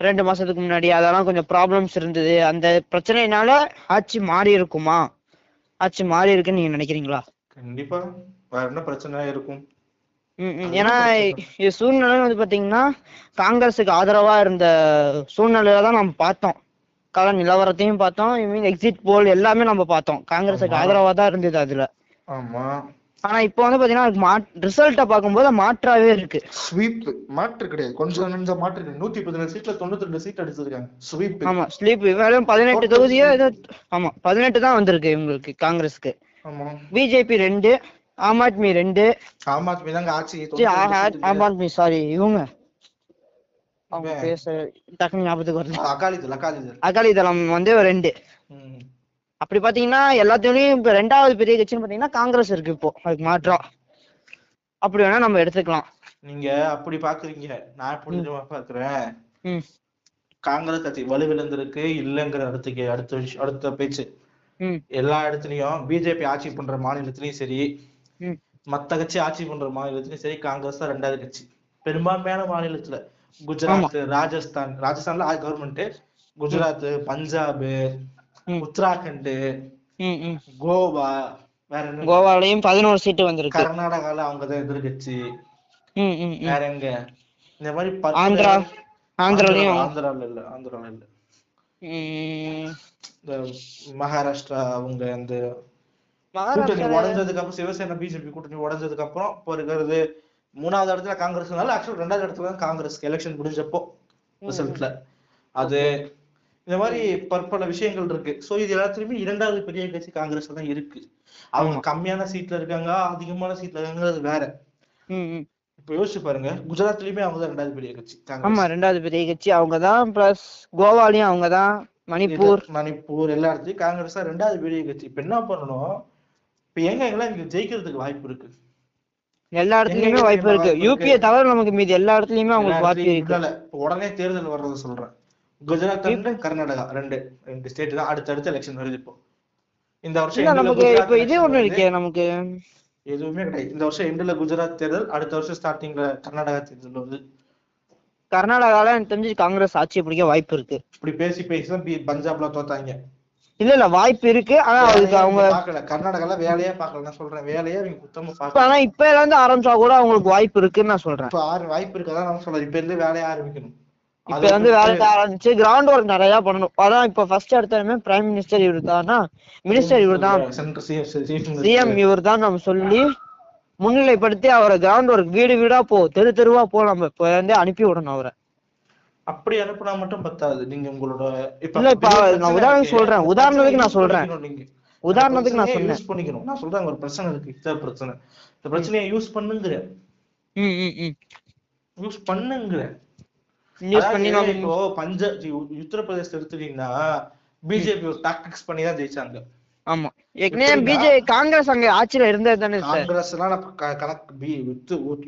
S1: ரெண்டு மாசத்துக்கு முன்னாடி அதெல்லாம் கொஞ்சம் ப்ராப்ளம்ஸ் இருந்தது. அந்த பிரச்சனையினால ஆட்சி மாறி இருக்குமா? ஆட்சி மாறி இருக்குன்னு நீங்க நினைக்கிறீங்களா?
S2: கண்டிப்பா. வேற என்ன பிரச்சனை இருக்கும்.
S1: ஏன்னா சூழ்நிலை வந்து பாத்தீங்கன்னா காங்கிரஸுக்கு ஆதரவா இருந்த சூழ்நிலையில தான் நம்ம பார்த்தோம். கள நிலவரத்தையும் பார்த்தோம். மீன் எக்ஸிட் போல் எல்லாமே நம்ம பார்த்தோம். காங்கிரஸுக்கு. ஆதரவா தான் இருந்தது அதுல.
S2: ஆமா.
S1: ஆனா இப்போ வந்து பாத்தீங்கன்னா மா ரிசல்ட்டை பார்க்கும்போது மாற்றாவே இருக்கு.
S2: ஸ்வீப் மாற்று கிடையாது. கொஞ்சம் நெஞ்ச மாற்று கிடையாது. நூத்தி பதினேழு சீட்ல தொண்ணூத்தி ரெண்டு சீட் அடிச்சிருக்காங்க. ஸ்வீப்
S1: ஆமா ஸ்லீப் வெறும் பதினெட்டு தொகுதியோ ஏதோ ஆமா பதினெட்டு தான் வந்திருக்கு இவங்களுக்கு காங்கிரஸ்க்கு. பிஜேபி ரெண்டு ஆம் ஆத்மி ரெண்டு.
S2: ஆம் ஆத்மி தாங்க ஆட்சி.
S1: சி,
S2: 92
S1: ஆ- ஆ-
S2: seat
S1: ஆம் ஆத்மி சாரி இவங்க. அவங்க. பேச டக்குனு ஞாபகத்துக்கு வரல.
S2: அகாலிதள் அகாலிதள்.
S1: அகாலிதளம் வந்து ரெண்டு. அப்படி பாத்தீங்கன்னா எல்லாத்துலயும் இப்ப ரெண்டாவது பெரிய கட்சின்னு பாத்தீங்கன்னா காங்கிரஸ் இருக்கு இப்போ. அதுக்கு மாற்றம். அப்படி வேணா நம்ம எடுத்துக்கலாம்.
S2: நீங்க அப்படி பாக்குறீங்க. நான் எப்படி பாக்குறேன். காங்கிரஸ் கட்சி வலுவிழந்திருக்கு இல்லங்கிற அடுத்த விஷயம் அடுத்த பேச்சு. எல்லா இடத்துலயும் பிஜேபி ஆட்சி பண்ற மாநிலத்திலயும் சரி மத்த கட்சி ஆட்சி பண்ற மாநிலத்திலயும் சரி காங்கிரஸ் தான் ரெண்டாவது கட்சி. பெரும்பான்மையான மாநிலத்துல குஜராத் ராஜஸ்தான் ராஜஸ்தான்ல கவர்மெண்ட் குஜராத் பஞ்சாப். உத்தராகண்ட் கோவா வேற என்ன?
S1: கோவாலயும் பதினோரு சீட்டு வந்திருக்கு.
S2: கர்நாடகால அவங்கதான் எதிர்கட்சி
S1: ம் ம் ம்.
S2: வேற எங்க? இந்த மாதிரி
S1: ஆந்திரா ஆந்திராலயும்.
S2: ஆந்திரால இல்ல ஆந்திரால இல்ல. இந்த மகாராஷ்டிரா அவங்க அந்த கூட்டணி உடஞ்சதுக்கு அப்புறம் சிவசேனா பிஜேபி கூட்டணி உடஞ்சதுக்கு அப்புறம் இப்போ இருக்கிறது மூணாவது இடத்துல காங்கிரஸ்னால ஆக்சுவல் ரெண்டாவது இடத்துல தான் காங்கிரஸ்க்கு எலெக்ஷன் முடிஞ்சப்போ ரிசல்ட்ல அது இந்த மாதிரி பற்பல விஷயங்கள் இருக்கு. சோ இது எல்லாத்துலயுமே இரண்டாவது பெரிய கட்சி காங்கிரஸ் தான் இருக்கு. அவங்க கம்மியான சீட்ல இருக்காங்க அதிகமான சீட்ல இருக்காங்கிறது வேற. இப்ப யோசிச்சு பாருங்க குஜராத்லயுமே அவங்க தான் ரெண்டாவது பெரிய கட்சி
S1: ஆமா
S2: காங்கிரஸ்
S1: ரெண்டாவது பெரிய கட்சி. அவங்கதான் பிளஸ் கோவாலயும் அவங்கதான் மணிப்பூர்
S2: இது மணிப்பூர் எல்லா இடத்துலயும் காங்கிரஸ் தான் ரெண்டாவது பெரிய கட்சி. இப்ப என்ன பண்ணணும்? இப்ப எங்க எங்கெல்லாம் இங்க ஜெயிக்கிறதுக்கு வாய்ப்பு இருக்கு?
S1: எல்லா இடத்துலயுமே வாய்ப்பு இருக்கு. யூபியை தவிர நமக்கு மீதி. எல்லா இடத்துலயுமே அவங்களுக்கு வாய்ப்பு இருக்கு.
S2: உடனே தேர்தல் வர்றத சொல்றேன். குஜராத் கர்நாடகா ரெண்டு ரெண்டு ஸ்டேட் தான். அடுத்தடுத்து எலெக்ஷன் வருது இப்போ. இந்த வருஷம்
S1: நமக்கு இப்ப இதே ஒண்ணு. இருக்கே நமக்கு.
S2: எதுவுமே கிடையாது. இந்த வருஷம் எண்டுல குஜராத் தேர்தல் அடுத்த வருஷம் ஸ்டார்டிங்ல கர்நாடகா தேர்தல் வருது.
S1: கர்நாடகால எனக்கு தெரிஞ்சு காங்கிரஸ் ஆட்சி பிடிக்க வாய்ப்பு இருக்கு.
S2: இப்படி பேசி பேசி தான் பி- பஞ்சாப்ல தோத்தாங்க.
S1: இல்ல இல்ல வாய்ப்பு இருக்கு. ஆனா அதுக்கு அவங்க
S2: கர்நாடகால வேலையே பார்க்கல நான் சொல்றேன். வேலையே அவங்க சுத்தமா
S1: இப்ப
S2: பார்க்கல
S1: ஆனா இப்ப இருந்து ஆரம்பிச்சா கூட அவங்களுக்கு வாய்ப்பு இருக்குன்னு நான் சொல்றேன்.
S2: இப்ப ஆறு வாய்ப்பு இருக்கதான் நான் சொல்றேன். இப்ப இருந்து வேலையை ஆரம்பிக்கணும்.
S1: இப்ப வந்து வேலை ஆரம்பிச்சு கிரவுண்ட் ஒர்க் நிறைய பண்ணணும். அதான் இப்ப ஃபர்ஸ்ட் எடுத்ததுமே பிரைம் மினிஸ்டர் இவர் தானா? மினிஸ்டர் இவர் தான்.
S2: சிஎம்
S1: இவர் தான் நம்ம சொல்லி முன்னிலைப்படுத்தி அவரை கிரவுண்ட் ஒர்க் வீடு வீடா போ தெரு தெருவா போ நம்ம இப்ப இருந்தே அனுப்பி விடணும் அவரை.
S2: அப்படி அனுப்புனா மட்டும் பத்தாது. நீங்க உங்களோட
S1: இப்ப நான் உதாரணம். சொல்றேன். உதாரணத்துக்கு நான் சொல்றேன். உதாரணத்துக்கு நான் சொன்னேன்
S2: யூஸ் பண்ணிக்கணும். நான் சொல்றேன் ஒரு பிரச்சனை இருக்கு. இதான் பிரச்சனை. இந்த பிரச்சனையை யூஸ் பண்ணுங்கிற.
S1: ம் ம் ம்.
S2: யூஸ் பண்ணுங்கிற.
S1: யூஸ் பண்ணி
S2: இப்போ பஞ்ச உத்தரப்பிரதேச எடுத்துட்டீங்கன்னா பிஜேபி ஒரு டாக்டிக்ஸ் பண்ணி தான் ஜெயிச்சாங்க.
S1: ஆமா. ஏற்கனவே பிஜே காங்கிரஸ் அங்க ஆட்சியில இருந்தது தானே
S2: காங்கிரஸ் எல்லாம்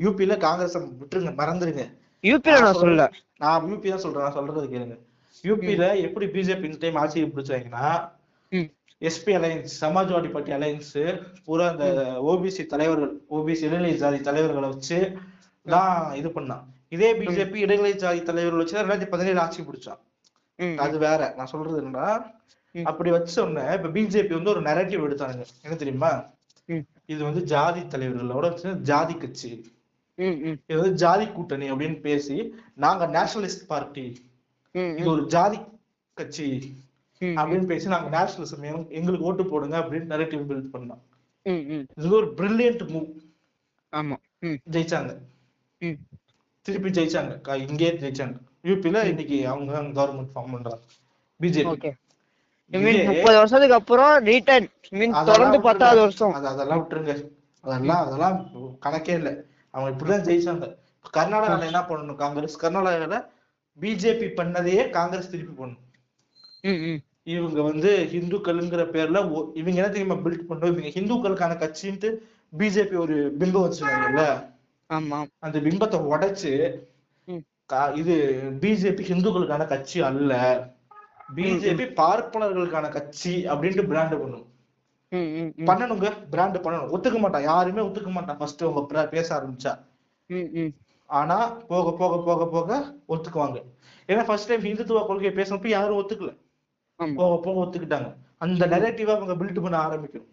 S2: யூபில காங்கிரஸ் விட்டுருங்க மறந்துருங்க.
S1: யூபில நான் சொல்லல.
S2: நான் யூபி தான் சொல்றேன். நான் சொல்றது கேளுங்க. யூபில எப்படி பிஜேபி இந்த டைம் ஆட்சியை பிடிச்சாங்கன்னா SP alliance Samajwadi party alliance பூரா அந்த ஓபிசி தலைவர்கள் ஓபிசி இடைநிலை ஜாதி தலைவர்களை வச்சு தான் இது பண்ணான். இதே பிஜேபி இடைநிலை ஜாதி தலைவர்கள் வச்சு ரெண்டாயிரத்தி பதினேழு ஆட்சி பிடிச்சான். அது வேற. நான் சொல்றது என்னன்னா. அப்படி வச்ச உடனே இப்ப பிஜேபி வந்து ஒரு நெரட்டிவ் எடுத்தாங்க. என்ன தெரியுமா? இது வந்து ஜாதி தலைவர்களோட ஜாதி கட்சி. இது வந்து ஜாதி கூட்டணி அப்படின்னு பேசி நாங்க நேஷனலிஸ்ட் பார்ட்டி இது ஒரு ஜாதி கட்சி அப்படின்னு பேசி நாங்க நேஷனலிசம் எங்களுக்கு ஓட்டு போடுங்க அப்படின்னு நெரட்டிவ் பில்ட் பண்ணோம். இது ஒரு பிரில்லியன்ட் மூவ்
S1: ஆமா
S2: ஜெயிச்சாங்க. திருப்பி ஜெயிச்சாங்க. இங்கேயே ஜெயிச்சாங்க. யூபில இன்னைக்கு அவங்க தான் கவர்மெண்ட் ஃபார்ம் பண்றாங்க. பிஜேபி
S1: முப்பது வருஷத்துக்கு அப்புறம் ரிட்டர்ன் மீன் தொடர்ந்து பத்தாவது வருஷம்.
S2: அது அதெல்லாம் விட்டுருங்க. அதெல்லாம் அதெல்லாம் கணக்கே இல்ல. அவங்க இப்படிதான் ஜெயிச்சாங்க. கர்நாடகால என்ன பண்ணணும்? காங்கிரஸ். கர்நாடகால பிஜேபி பண்ணதையே காங்கிரஸ் திருப்பி பண்ணணும்
S1: ம் ம்.
S2: இவங்க வந்து ஹிந்துக்கள்ங்கிற பேர்ல இவங்க என்ன தெரியுமா பில்ட் பண்ணோம் இவங்க ஹிந்துக்களுக்கான கட்சின்ட்டு பிஜேபி ஒரு பிம்பம் வச்சிருக்காங்கல்ல?
S1: ஆமா.
S2: அந்த பிம்பத்தை உடைச்சு இது பிஜேபி ஹிந்துக்களுக்கான கட்சி அல்ல. பிஜேபி பார்ப்பனர்களுக்கான கட்சி அப்படின்ட்டு பிராண்ட் பண்ணும் பண்ணணுங்க. பிராண்ட் பண்ணணும். ஒத்துக்க மாட்டான். யாருமே ஒத்துக்க மாட்டான். ஃபர்ஸ்ட் அவங்க pra- பேச ஆரம்பிச்சா. ஆனா போக போக போக போக ஒத்துக்குவாங்க. ஏன்னா ஃபர்ஸ்ட் டைம் இந்துத்துவ கொள்கையை பேசினப்ப யாரும் ஒத்துக்கல. போக போக ஒத்துக்கிட்டாங்க. அந்த நெரேட்டிவா அவங்க பில்ட் பண்ண ஆரம்பிக்கணும்.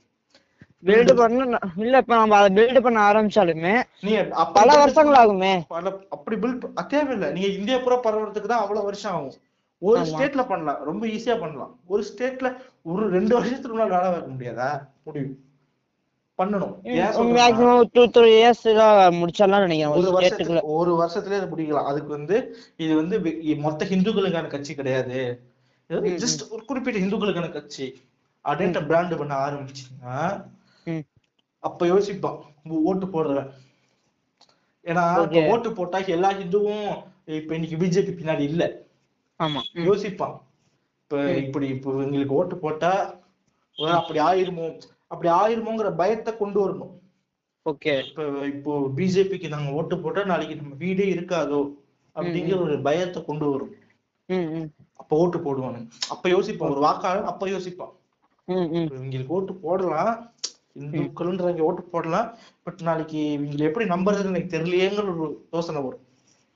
S1: பில்டு பண்ண இல்ல இப்ப நம்ம அதை பில்டு பண்ண ஆரம்பிச்சாலுமே
S2: நீ அப்ப
S1: பல வருஷங்கள் ஆகுமே
S2: பல அப்படி பில்ட் தேவையில்லை. நீங்க இந்தியா பூரா பரவறதுக்கு தான் அவ்வளவு வருஷம் ஆகும். ஒரு. ஸ்டேட்ல பண்ணலாம். ரொம்ப ஈஸியா பண்ணலாம். ஒரு ஸ்டேட்ல ஒரு ரெண்டு வருஷத்துக்கு முன்னாடி வேலை வைக்க முடியாதா? முடியும். பண்ணணும். ஏன் சொல்றேன்னா,
S1: மேக்ஸிமம் டூ த்ரீ இயர்ஸ் முடிச்சிடலாம் நினைக்கிறேன்.
S2: ஒரு வருஷத்துல ஒரு வருஷத்துலயே அதை முடிக்கலாம். அதுக்கு வந்து இது வந்து மொத்த ஹிந்துக்களுக்கான கட்சி கிடையாது. ஜஸ்ட் ஒரு குறிப்பிட்ட ஹிந்துக்களுக்கான கட்சி. அப்படின்ட்டு பிராண்ட் பண்ண ஆரம்பிச்சீங்கன்னா அப்ப யோசிப்பான் ஓட்டு போடுறவன். ஏன்னா. ஓட்டு போட்டா எல்லா ஹிந்துவும் இப்ப இன்னைக்கு பிஜேபி பின்னாடி இல்ல. யோசிப்பான். இப்ப இப்படி இப்ப எங்களுக்கு ஓட்டு போட்டா அப்படி ஆயிருமோ? அப்படி ஆயிருமோங்கிற பயத்தை கொண்டு வரணும்.
S1: ஓகே.
S2: இப்ப இப்போ பிஜேபிக்கு நாங்க ஓட்டு போட்டா நாளைக்கு நம்ம வீடே இருக்காதோ? அப்படிங்கிற ஒரு பயத்தை கொண்டு வரும். அப்ப ஓட்டு போடுவானு அப்ப யோசிப்பான் ஒரு வாக்காளர் அப்ப யோசிப்பான். இவங்களுக்கு ஓட்டு போடலாம். இந்துக்கள்ன்றவங்க ஓட்டு போடலாம். பட் நாளைக்கு இவங்களை எப்படி நம்புறதுன்னு எனக்கு தெரியலையேங்கிற ஒரு யோசனை வரும்.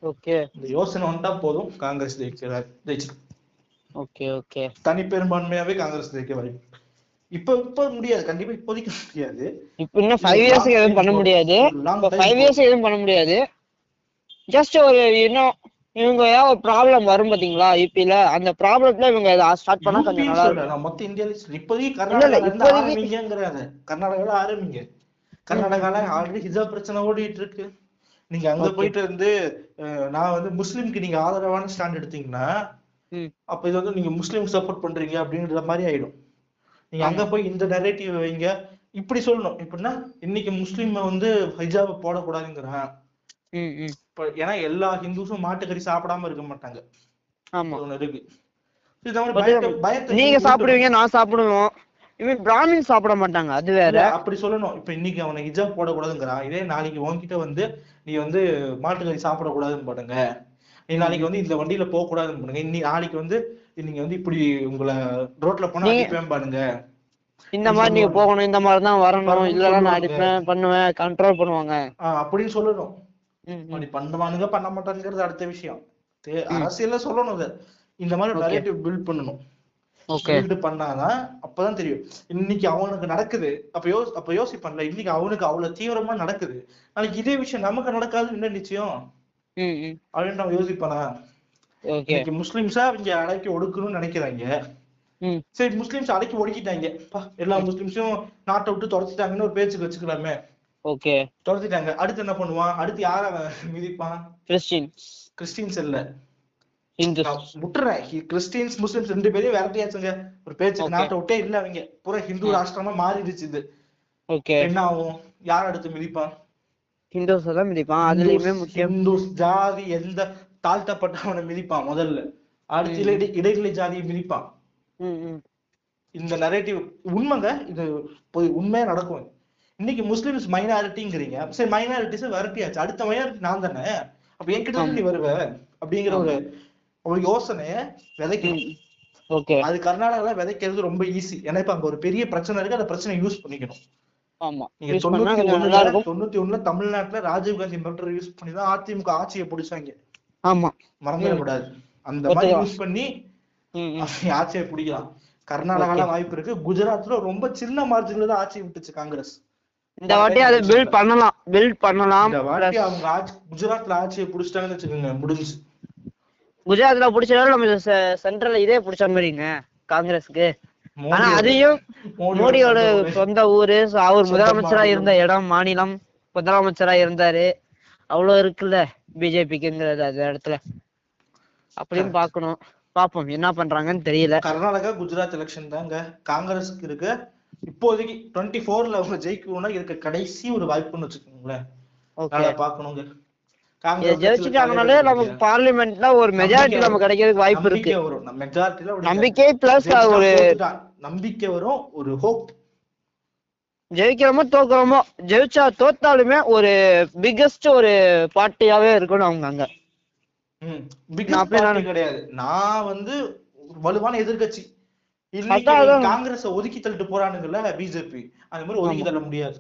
S1: ஓகே.
S2: இந்த யோசனை வந்தா போதும். காங்கிரஸ் ஜெயிக்கிறார்
S1: ஓகே ஓகே.
S2: தனி பெரும்பான்மையாவே காங்கிரஸ் ஜெயிக்க வாய்ப்பு. இப்ப இப்ப முடியாது. கண்டிப்பா இப்போதைக்கு முடியாது.
S1: இப்போ இன்னும் ஃபைவ் இயர்ஸ்க்கு எதுவும் பண்ண முடியாது. ஃபைவ் இயர்ஸ் எதுவும் பண்ண முடியாது. ஜஸ்ட் ஒரு இன்னும் இவங்க ஏதாவது ஒரு ப்ராப்ளம் வரும் பாத்தீங்களா? யூபில அந்த ப்ராப்ளத்துல இவங்க ஸ்டார்ட் பண்ணா கொஞ்சம் நல்லா இருக்கும்.
S2: மொத்த இந்தியால. இப்போதைக்கு
S1: இல்ல,
S2: கர்நாடகால இருந்து ஆரம்பிங்கிறாங்க கர்நாடகால ஆரம்பிங்க. கர்நாடகால ஆல்ரெடி ஹிஜாப் பிரச்சனை ஓடிட்டு இருக்கு நீங்க அங்க. போயிட்டு அஹ், நான் வந்து முஸ்லிம்க்கு நீங்க ஆதரவான ஸ்டாண்ட் எடுத்தீங்கன்னா அப்ப இது வந்து நீங்க முஸ்லிம் சப்போர்ட் பண்றீங்க அப்படின்ற மாதிரி ஆயிடும். நீங்க அங்க போய் இந்த நெரேட்டிவ் வைங்க. இப்படி சொல்லணும். எப்படின்னா இன்னைக்கு முஸ்லிம் வந்து ஹிஜாப் போடக்கூடாதுங்கிறான் ஏன்னா எல்லா ஹிந்துஸும் மாட்டுக்கறி சாப்பிடாம இருக்க மாட்டாங்க.
S1: நீங்க சாப்பிடுவீங்க நான் சாப்பிடுவோம் இவன் பிராமின் சாப்பிட மாட்டாங்க அது வேற.
S2: அப்படி சொல்லணும். இப்ப இன்னைக்கு அவனை ஹிஜாப் போடக்கூடாதுங்கிறான். இதே நாளைக்கு உன்கிட்ட வந்து நீ வந்து மாட்டுக்கறி சாப்பிடக்கூடாதுன்னு பாடுங்க நீ நாளைக்கு வந்து இந்த வண்டியில போக கூடாதுன்னு பண்ணுங்க. இன்னி நாளைக்கு வந்து நீங்க வந்து இப்படி உங்களை ரோட்ல போனா அடிப்பேன் பாருங்க.
S1: இந்த மாதிரி நீங்க போகணும் இந்த மாதிரி தான் வரணும் இல்லைன்னா நான். அடிப்பேன் பண்ணுவேன் கண்ட்ரோல் பண்ணுவாங்க.
S2: அப்படின்னு சொல்லணும். அப்படி பண்ணுவானுங்க பண்ண மாட்டானுங்கிறது அடுத்த விஷயம். அரசியல்ல சொல்லணும் இத இந்த மாதிரி. நரேட்டிவ் பில்ட் பண்ணணும். பில்ட் பண்ணாதான் அப்பதான் தெரியும். இன்னைக்கு அவனுக்கு நடக்குது. அப்ப யோ அப்ப யோசிப்பான்ல இன்னைக்கு அவனுக்கு அவ்வளவு தீவிரமா நடக்குது. நாளைக்கு இதே விஷயம் நமக்கு நடக்காதுன்னு என்ன நிச்சயம்? அப்படின்னு அவன் யோசிப்பானா இன்னைக்கு முஸ்லிம்ஸா இங்க அடக்கி ஒடுக்கணும்னு நினைக்கிறாங்க.
S1: ம்.
S2: சரி முஸ்லிம்ஸ் அடக்கி ஒடுக்கிட்டாங்க. எல்லா முஸ்லிம்ஸும் நாட்டை விட்டு துரத்திட்டாங்கன்னு ஒரு பேச்சுக்கு வச்சுக்கலாமே.
S1: ஓகே.
S2: துரத்திட்டாங்க. அடுத்து என்ன பண்ணுவான்? அடுத்து யார மிதிப்பான்?
S1: கிறிஸ்டின்ஸ்
S2: கிறிஸ்டின்ஸ் இல்ல. விட்டுறேன். கிறிஸ்டியன்ஸ் முஸ்லிம்ஸ் ரெண்டு பேரையும் விரட்டியாச்சுங்க. ஒரு
S1: Okay.
S2: நாட்டை விட்டே இல்ல அவங்க. பூரா ஹிந்து ராஷ்டிரமா மாறிடுச்சு இது.
S1: ஓகே.
S2: என்ன ஆகும்? யார் அடுத்து மிதிப்பான்?
S1: ஹிந்துஸ் தான் மிதிப்பான். அதுலயுமே முக்கியம்
S2: ஹிந்துஸ் ஜாதி எந்த தாழ்த்தப்பட்டவனை மிதிப்பான் முதல்ல. அடுத்து இடை இடைநிலை ஜாதியை மிதிப்பான். இந்த நரேட்டிவ் உண்மைங்க. இது போய் உண்மையா நடக்கும் இன்னைக்கு முஸ்லிம்ஸ் மைனாரிட்டிங்கிறீங்க சரி மைனாரிட்டிஸ் விரட்டியாச்சு. அடுத்த மைனாரிட்டி நான் தானே? அப்ப என்கிட்ட நீ வருவ? அப்படிங்கிற ஒரு ஒரு யோசனைய விதைக்கணும்.
S1: ஓகே.
S2: அது கர்நாடகால விதைக்கிறது ரொம்ப ஈஸி ஏன்னா இப்ப அங்க ஒரு பெரிய பிரச்சனை இருக்கு. அந்த பிரச்சனை யூஸ் பண்ணிக்கணும்.
S1: ஆமா.
S2: நீங்க தொண்ணூத்தி ஒண்ணுல தமிழ்நாட்டுல ராஜீவ்காந்தி மெட்ரோ யூஸ் பண்ணி தான் அதிமுக ஆட்சியை பிடிச்சாங்க.
S1: ஆமா.
S2: மறந்துடக்கூடாது அந்த மாதிரி. யூஸ் பண்ணி. ஆட்சியை பிடிக்கலாம். கர்நாடகால வாய்ப்பு இருக்கு. குஜராத்ல ரொம்ப சின்ன மார்ஜின்ல தான் ஆட்சி விட்டுச்சு காங்கிரஸ்.
S1: இந்த வாட்டி அதை பில்ட் பண்ணலாம். பில்ட் பண்ணலாம்.
S2: இந்த வாட்டி அவங்க ஆட்சி குஜராத்ல ஆட்சியை பிடிச்சிட்டாங்கன்னு வச்சுக்கோங்க முடிஞ்சு.
S1: குஜராத்ல பிடிச்சாலும் நம்ம சென்ட்ரல்ல இதே பிடிச்ச மாதிரிங்க காங்கிரஸுக்கு. ஆனா அதையும்
S2: மோடியோட சொந்த ஊரு.
S1: அவர் முதலமைச்சரா. இருந்த இடம் மாநிலம் முதலமைச்சரா இருந்தாரு. அவ்வளவு இருக்குல்ல பிஜேபிக்குங்கிறது அந்த இடத்துல. அப்படின்னு பார்க்கணும் பாப்போம் என்ன பண்றாங்கன்னு தெரியல.
S2: கர்நாடகா குஜராத் எலெக்ஷன் தாங்க. காங்கிரஸுக்கு இருக்கு. இப்போதைக்கு டுவெண்ட்டி ஃபோர்ல அவங்க ஜெயிக்கணும்னா இருக்க கடைசி ஒரு வாய்ப்புன்னு வச்சுக்கோங்களேன். பாக்கணுங்க.
S1: ஜெயிச்சுட்டாங்கனாலே நமக்கு பார்லிமெண்ட்ல ஒரு மெஜாரிட்டி நமக்கு கிடைக்கிறதுக்கு வாய்ப்பு இருக்கு.
S2: மெஜாரிட்டில
S1: நம்பிக்கை பிளஸ் ஒரு
S2: நம்பிக்கை வரும் ஒரு ஹோப்
S1: ஜெயிக்கிறோமோ தோக்குறோமோ ஜெயிச்சா தோத்தாலுமே ஒரு பிக்கஸ்ட் ஒரு பார்ட்டியாவே இருக்கணும் அவங்க அங்க.
S2: கிடையாது. நான் வந்து வலுவான
S1: அதான்.
S2: காங்கிரஸ ஒதுக்கி தள்ளிட்டு போறானுங்கல்ல பிஜேபி அந்த மாதிரி ஒதுக்கி தள்ள முடியாது.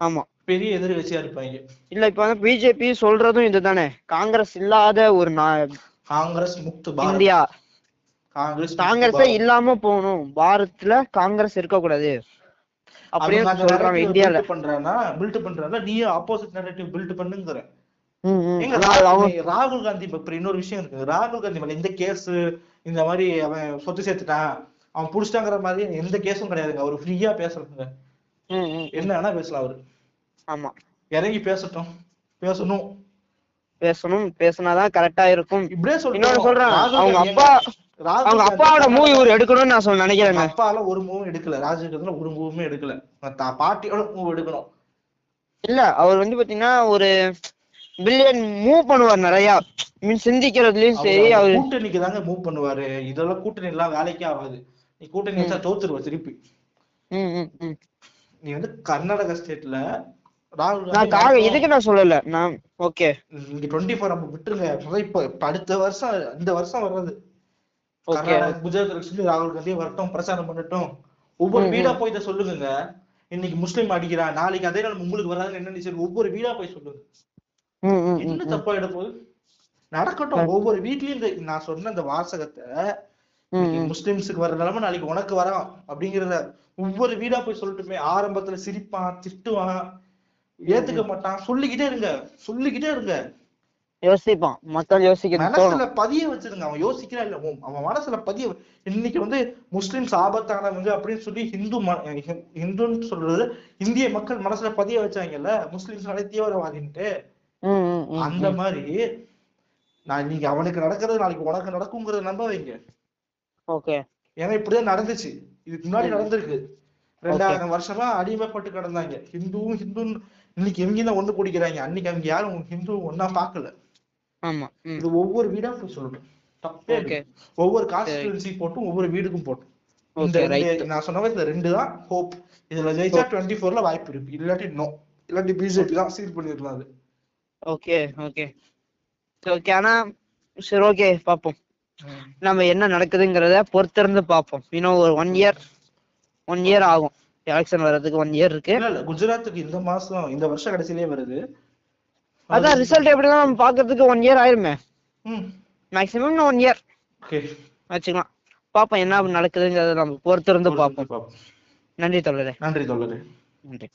S1: ஆமா.
S2: பெரிய எதிர்க்கட்சியா இருப்பாங்க.
S1: இல்ல இப்ப வந்து பிஜேபி சொல்றதும் இதுதானே. காங்கிரஸ் இல்லாத ஒரு நா-
S2: காங்கிரஸ் முக்து
S1: இந்தியா.
S2: காங்கிரஸ்
S1: காங்கிரஸே இல்லாம போகணும். பாரத்ல காங்கிரஸ் இருக்க கூடாது அப்படின்னு சொல்றாங்க இந்தியால.
S2: பண்றானா? பில்ட் பண்றானா? நீயும் ஆப்போசிட் நரேட்டிவ் பில்ட் பண்ணுங்கிற. ராகுல் காந்தி இப்ப இன்னொரு விஷயம் இருக்கு. ராகுல் காந்தி மேல எந்த கேஸ் இந்த மாதிரி அவன் சொத்து சேர்த்துட்டான். அவன் புடிச்சிட்டாங்கிற மாதிரி எந்த கேஸும் கிடையாதுங்க. அவர் ஃப்ரீயா. என்ன வேணா பேசலாம் அவரு.
S1: ஆமா.
S2: இறங்கி பேசட்டும். பேசணும்.
S1: பேசணும். பேசினாதான் கரெக்டா இருக்கும்.
S2: இப்படியே
S1: சொல்றேன்.
S2: ராகுல்
S1: அவங்க அப்பா அவங்க அப்பாவோட மூவி ஒரு எடுக்கணும்னு நான் சொல்ல
S2: அவங்க அப்பால ஒரு மூவும் எடுக்கல. காந்தில ஒரு மூவுமே எடுக்கல. பாட்டியோட மூவ் எடுக்கணும்.
S1: இல்ல அவர் வந்து பாத்தீங்கன்னா ஒரு பில்லியன் மூவ் பண்ணுவார் நிறைய. மீன் சிந்திக்கிறதுலயும் சரி
S2: அவர் கூட்டணிக்கு தாங்க மூவ் பண்ணுவாரு. இதெல்லாம் கூட்டணி எல்லாம் வேலைக்கே ஆகாது. நீ கூட்டணி வச்சா தோத்துருவ திருப்பி. நீ வந்து கர்நாடகா ஸ்டேட்ல
S1: நான்
S2: காந்தி
S1: காக இதுக்கு நான் சொல்லல. நான் ஓகே.
S2: இங்க டுவெண்ட்டி ஃபோர் நம்ம விட்டுருங்க இப்ப இப்ப அடுத்த வருஷம் இந்த வருஷம் வர்றது.
S1: ஓகே.
S2: குஜராத் எலெக்ஷன்ல ராகுல் காந்தி வரட்டும் பிரச்சாரம் பண்ணட்டும். ஒவ்வொரு வீடா போய் இதை சொல்லுங்க. இன்னைக்கு முஸ்லீம் அடிக்கிறான் நாளைக்கு அதே நாள் உங்களுக்கு வராதுன்னு என்ன நினைச்சு ஒவ்வொரு வீடா போய் சொல்லுங்க. என்ன தப்பாயிட போகுது? நடக்கட்டும். ஒவ்வொரு வீட்லயும் இந்த நான் சொன்ன இந்த வாசகத்தை. முஸ்லிம்ஸுக்கு வர நிலைமை நாளைக்கு உனக்கு வரான். அப்படிங்கறத ஒவ்வொரு வீடா போய் சொல்லட்டுமே. ஆரம்பத்துல சிரிப்பான் திட்டுவான். ஏத்துக்க மாட்டான். சொல்லிக்கிட்டே இருங்க. சொல்லிக்கிட்டே இருங்க.
S1: யோசிப்பான். மக்கள் யோசிக்கிறது தோணும்.
S2: மனசுல பதிய வச்சிருங்க. அவன் யோசிக்கிறா இல்ல. அவன் மனசுல பதிய இன்னைக்கு வந்து முஸ்லிம்ஸ் ஆபத்தானவங்க அப்படின்னு சொல்லி ஹிந்து ஹிந்துன்னு சொல்றது இந்திய மக்கள் மனசுல பதிய வச்சாங்கல்ல. முஸ்லிம்ஸ் தீவிரவாதின்ட்டு. அந்த. மாதிரி நான் இன்னைக்கு அவனுக்கு நடக்கிறது நாளைக்கு உனக்கு நடக்குங்கிறத நம்ப வைங்க.
S1: ஓகே.
S2: ஏன்னா இப்படிதான் நடந்துச்சு. இதுக்கு முன்னாடி நடந்திருக்கு. ரெண்டாயிரம் வருஷமா அடிமைப்பட்டு கிடந்தாங்க. ஹிந்துவும் ஹிந்துன்னு இன்னைக்கு இவங்க தான் ஒண்ணு பிடிக்கிறாங்க அன்னைக்கு அவங்க யாரும் ஹிந்து ஒன்னா பார்க்கல.
S1: ஆமா.
S2: இது ஒவ்வொரு வீடா போய் சொல்லணும் தப்பே. ஒவ்வொரு கான்ஸ்டிடுவன்சி போட்டும் ஒவ்வொரு வீடுக்கும் போட்டும். இந்த நான் சொன்ன இந்த ரெண்டு தான் ஹோப் இதுல ஜெயிச்சா டுவெண்ட்டி ஃபோர்ல வாய்ப்பு இருக்கு. இல்லாட்டி நோ இல்லாட்டி பிஜேபி தான் சீல் அது.
S1: Okay okay. ஓகே ஆனா சரி ஓகே பாப்போம். நம்ம என்ன நடக்குதுங்கிறத பொறுத்திருந்து பார்ப்போம் இன்னும் ஒரு ஒன் இயர் ஒன் இயர் ஆகும். எலெக்ஷன் வர்றதுக்கு ஒன் இயர் இருக்கு.
S2: இல்ல குஜராத்துக்கு இந்த மாசம் இந்த வருஷம் கடைசியிலே வருது.
S1: அதான் ரிசல்ட் எப்படின்னா நம்ம பாக்குறதுக்கு ஒன் இயர் ஆயிருமே. மேக்ஸிமம் ஒன் இயர் வச்சுக்கலாம். பாப்போம் என்ன நடக்குதுங்கிறத நம்ம பொறுத்திருந்து
S2: பார்ப்போம்.
S1: நன்றி தோழரே.
S2: நன்றி தோழரே.
S1: நன்றி.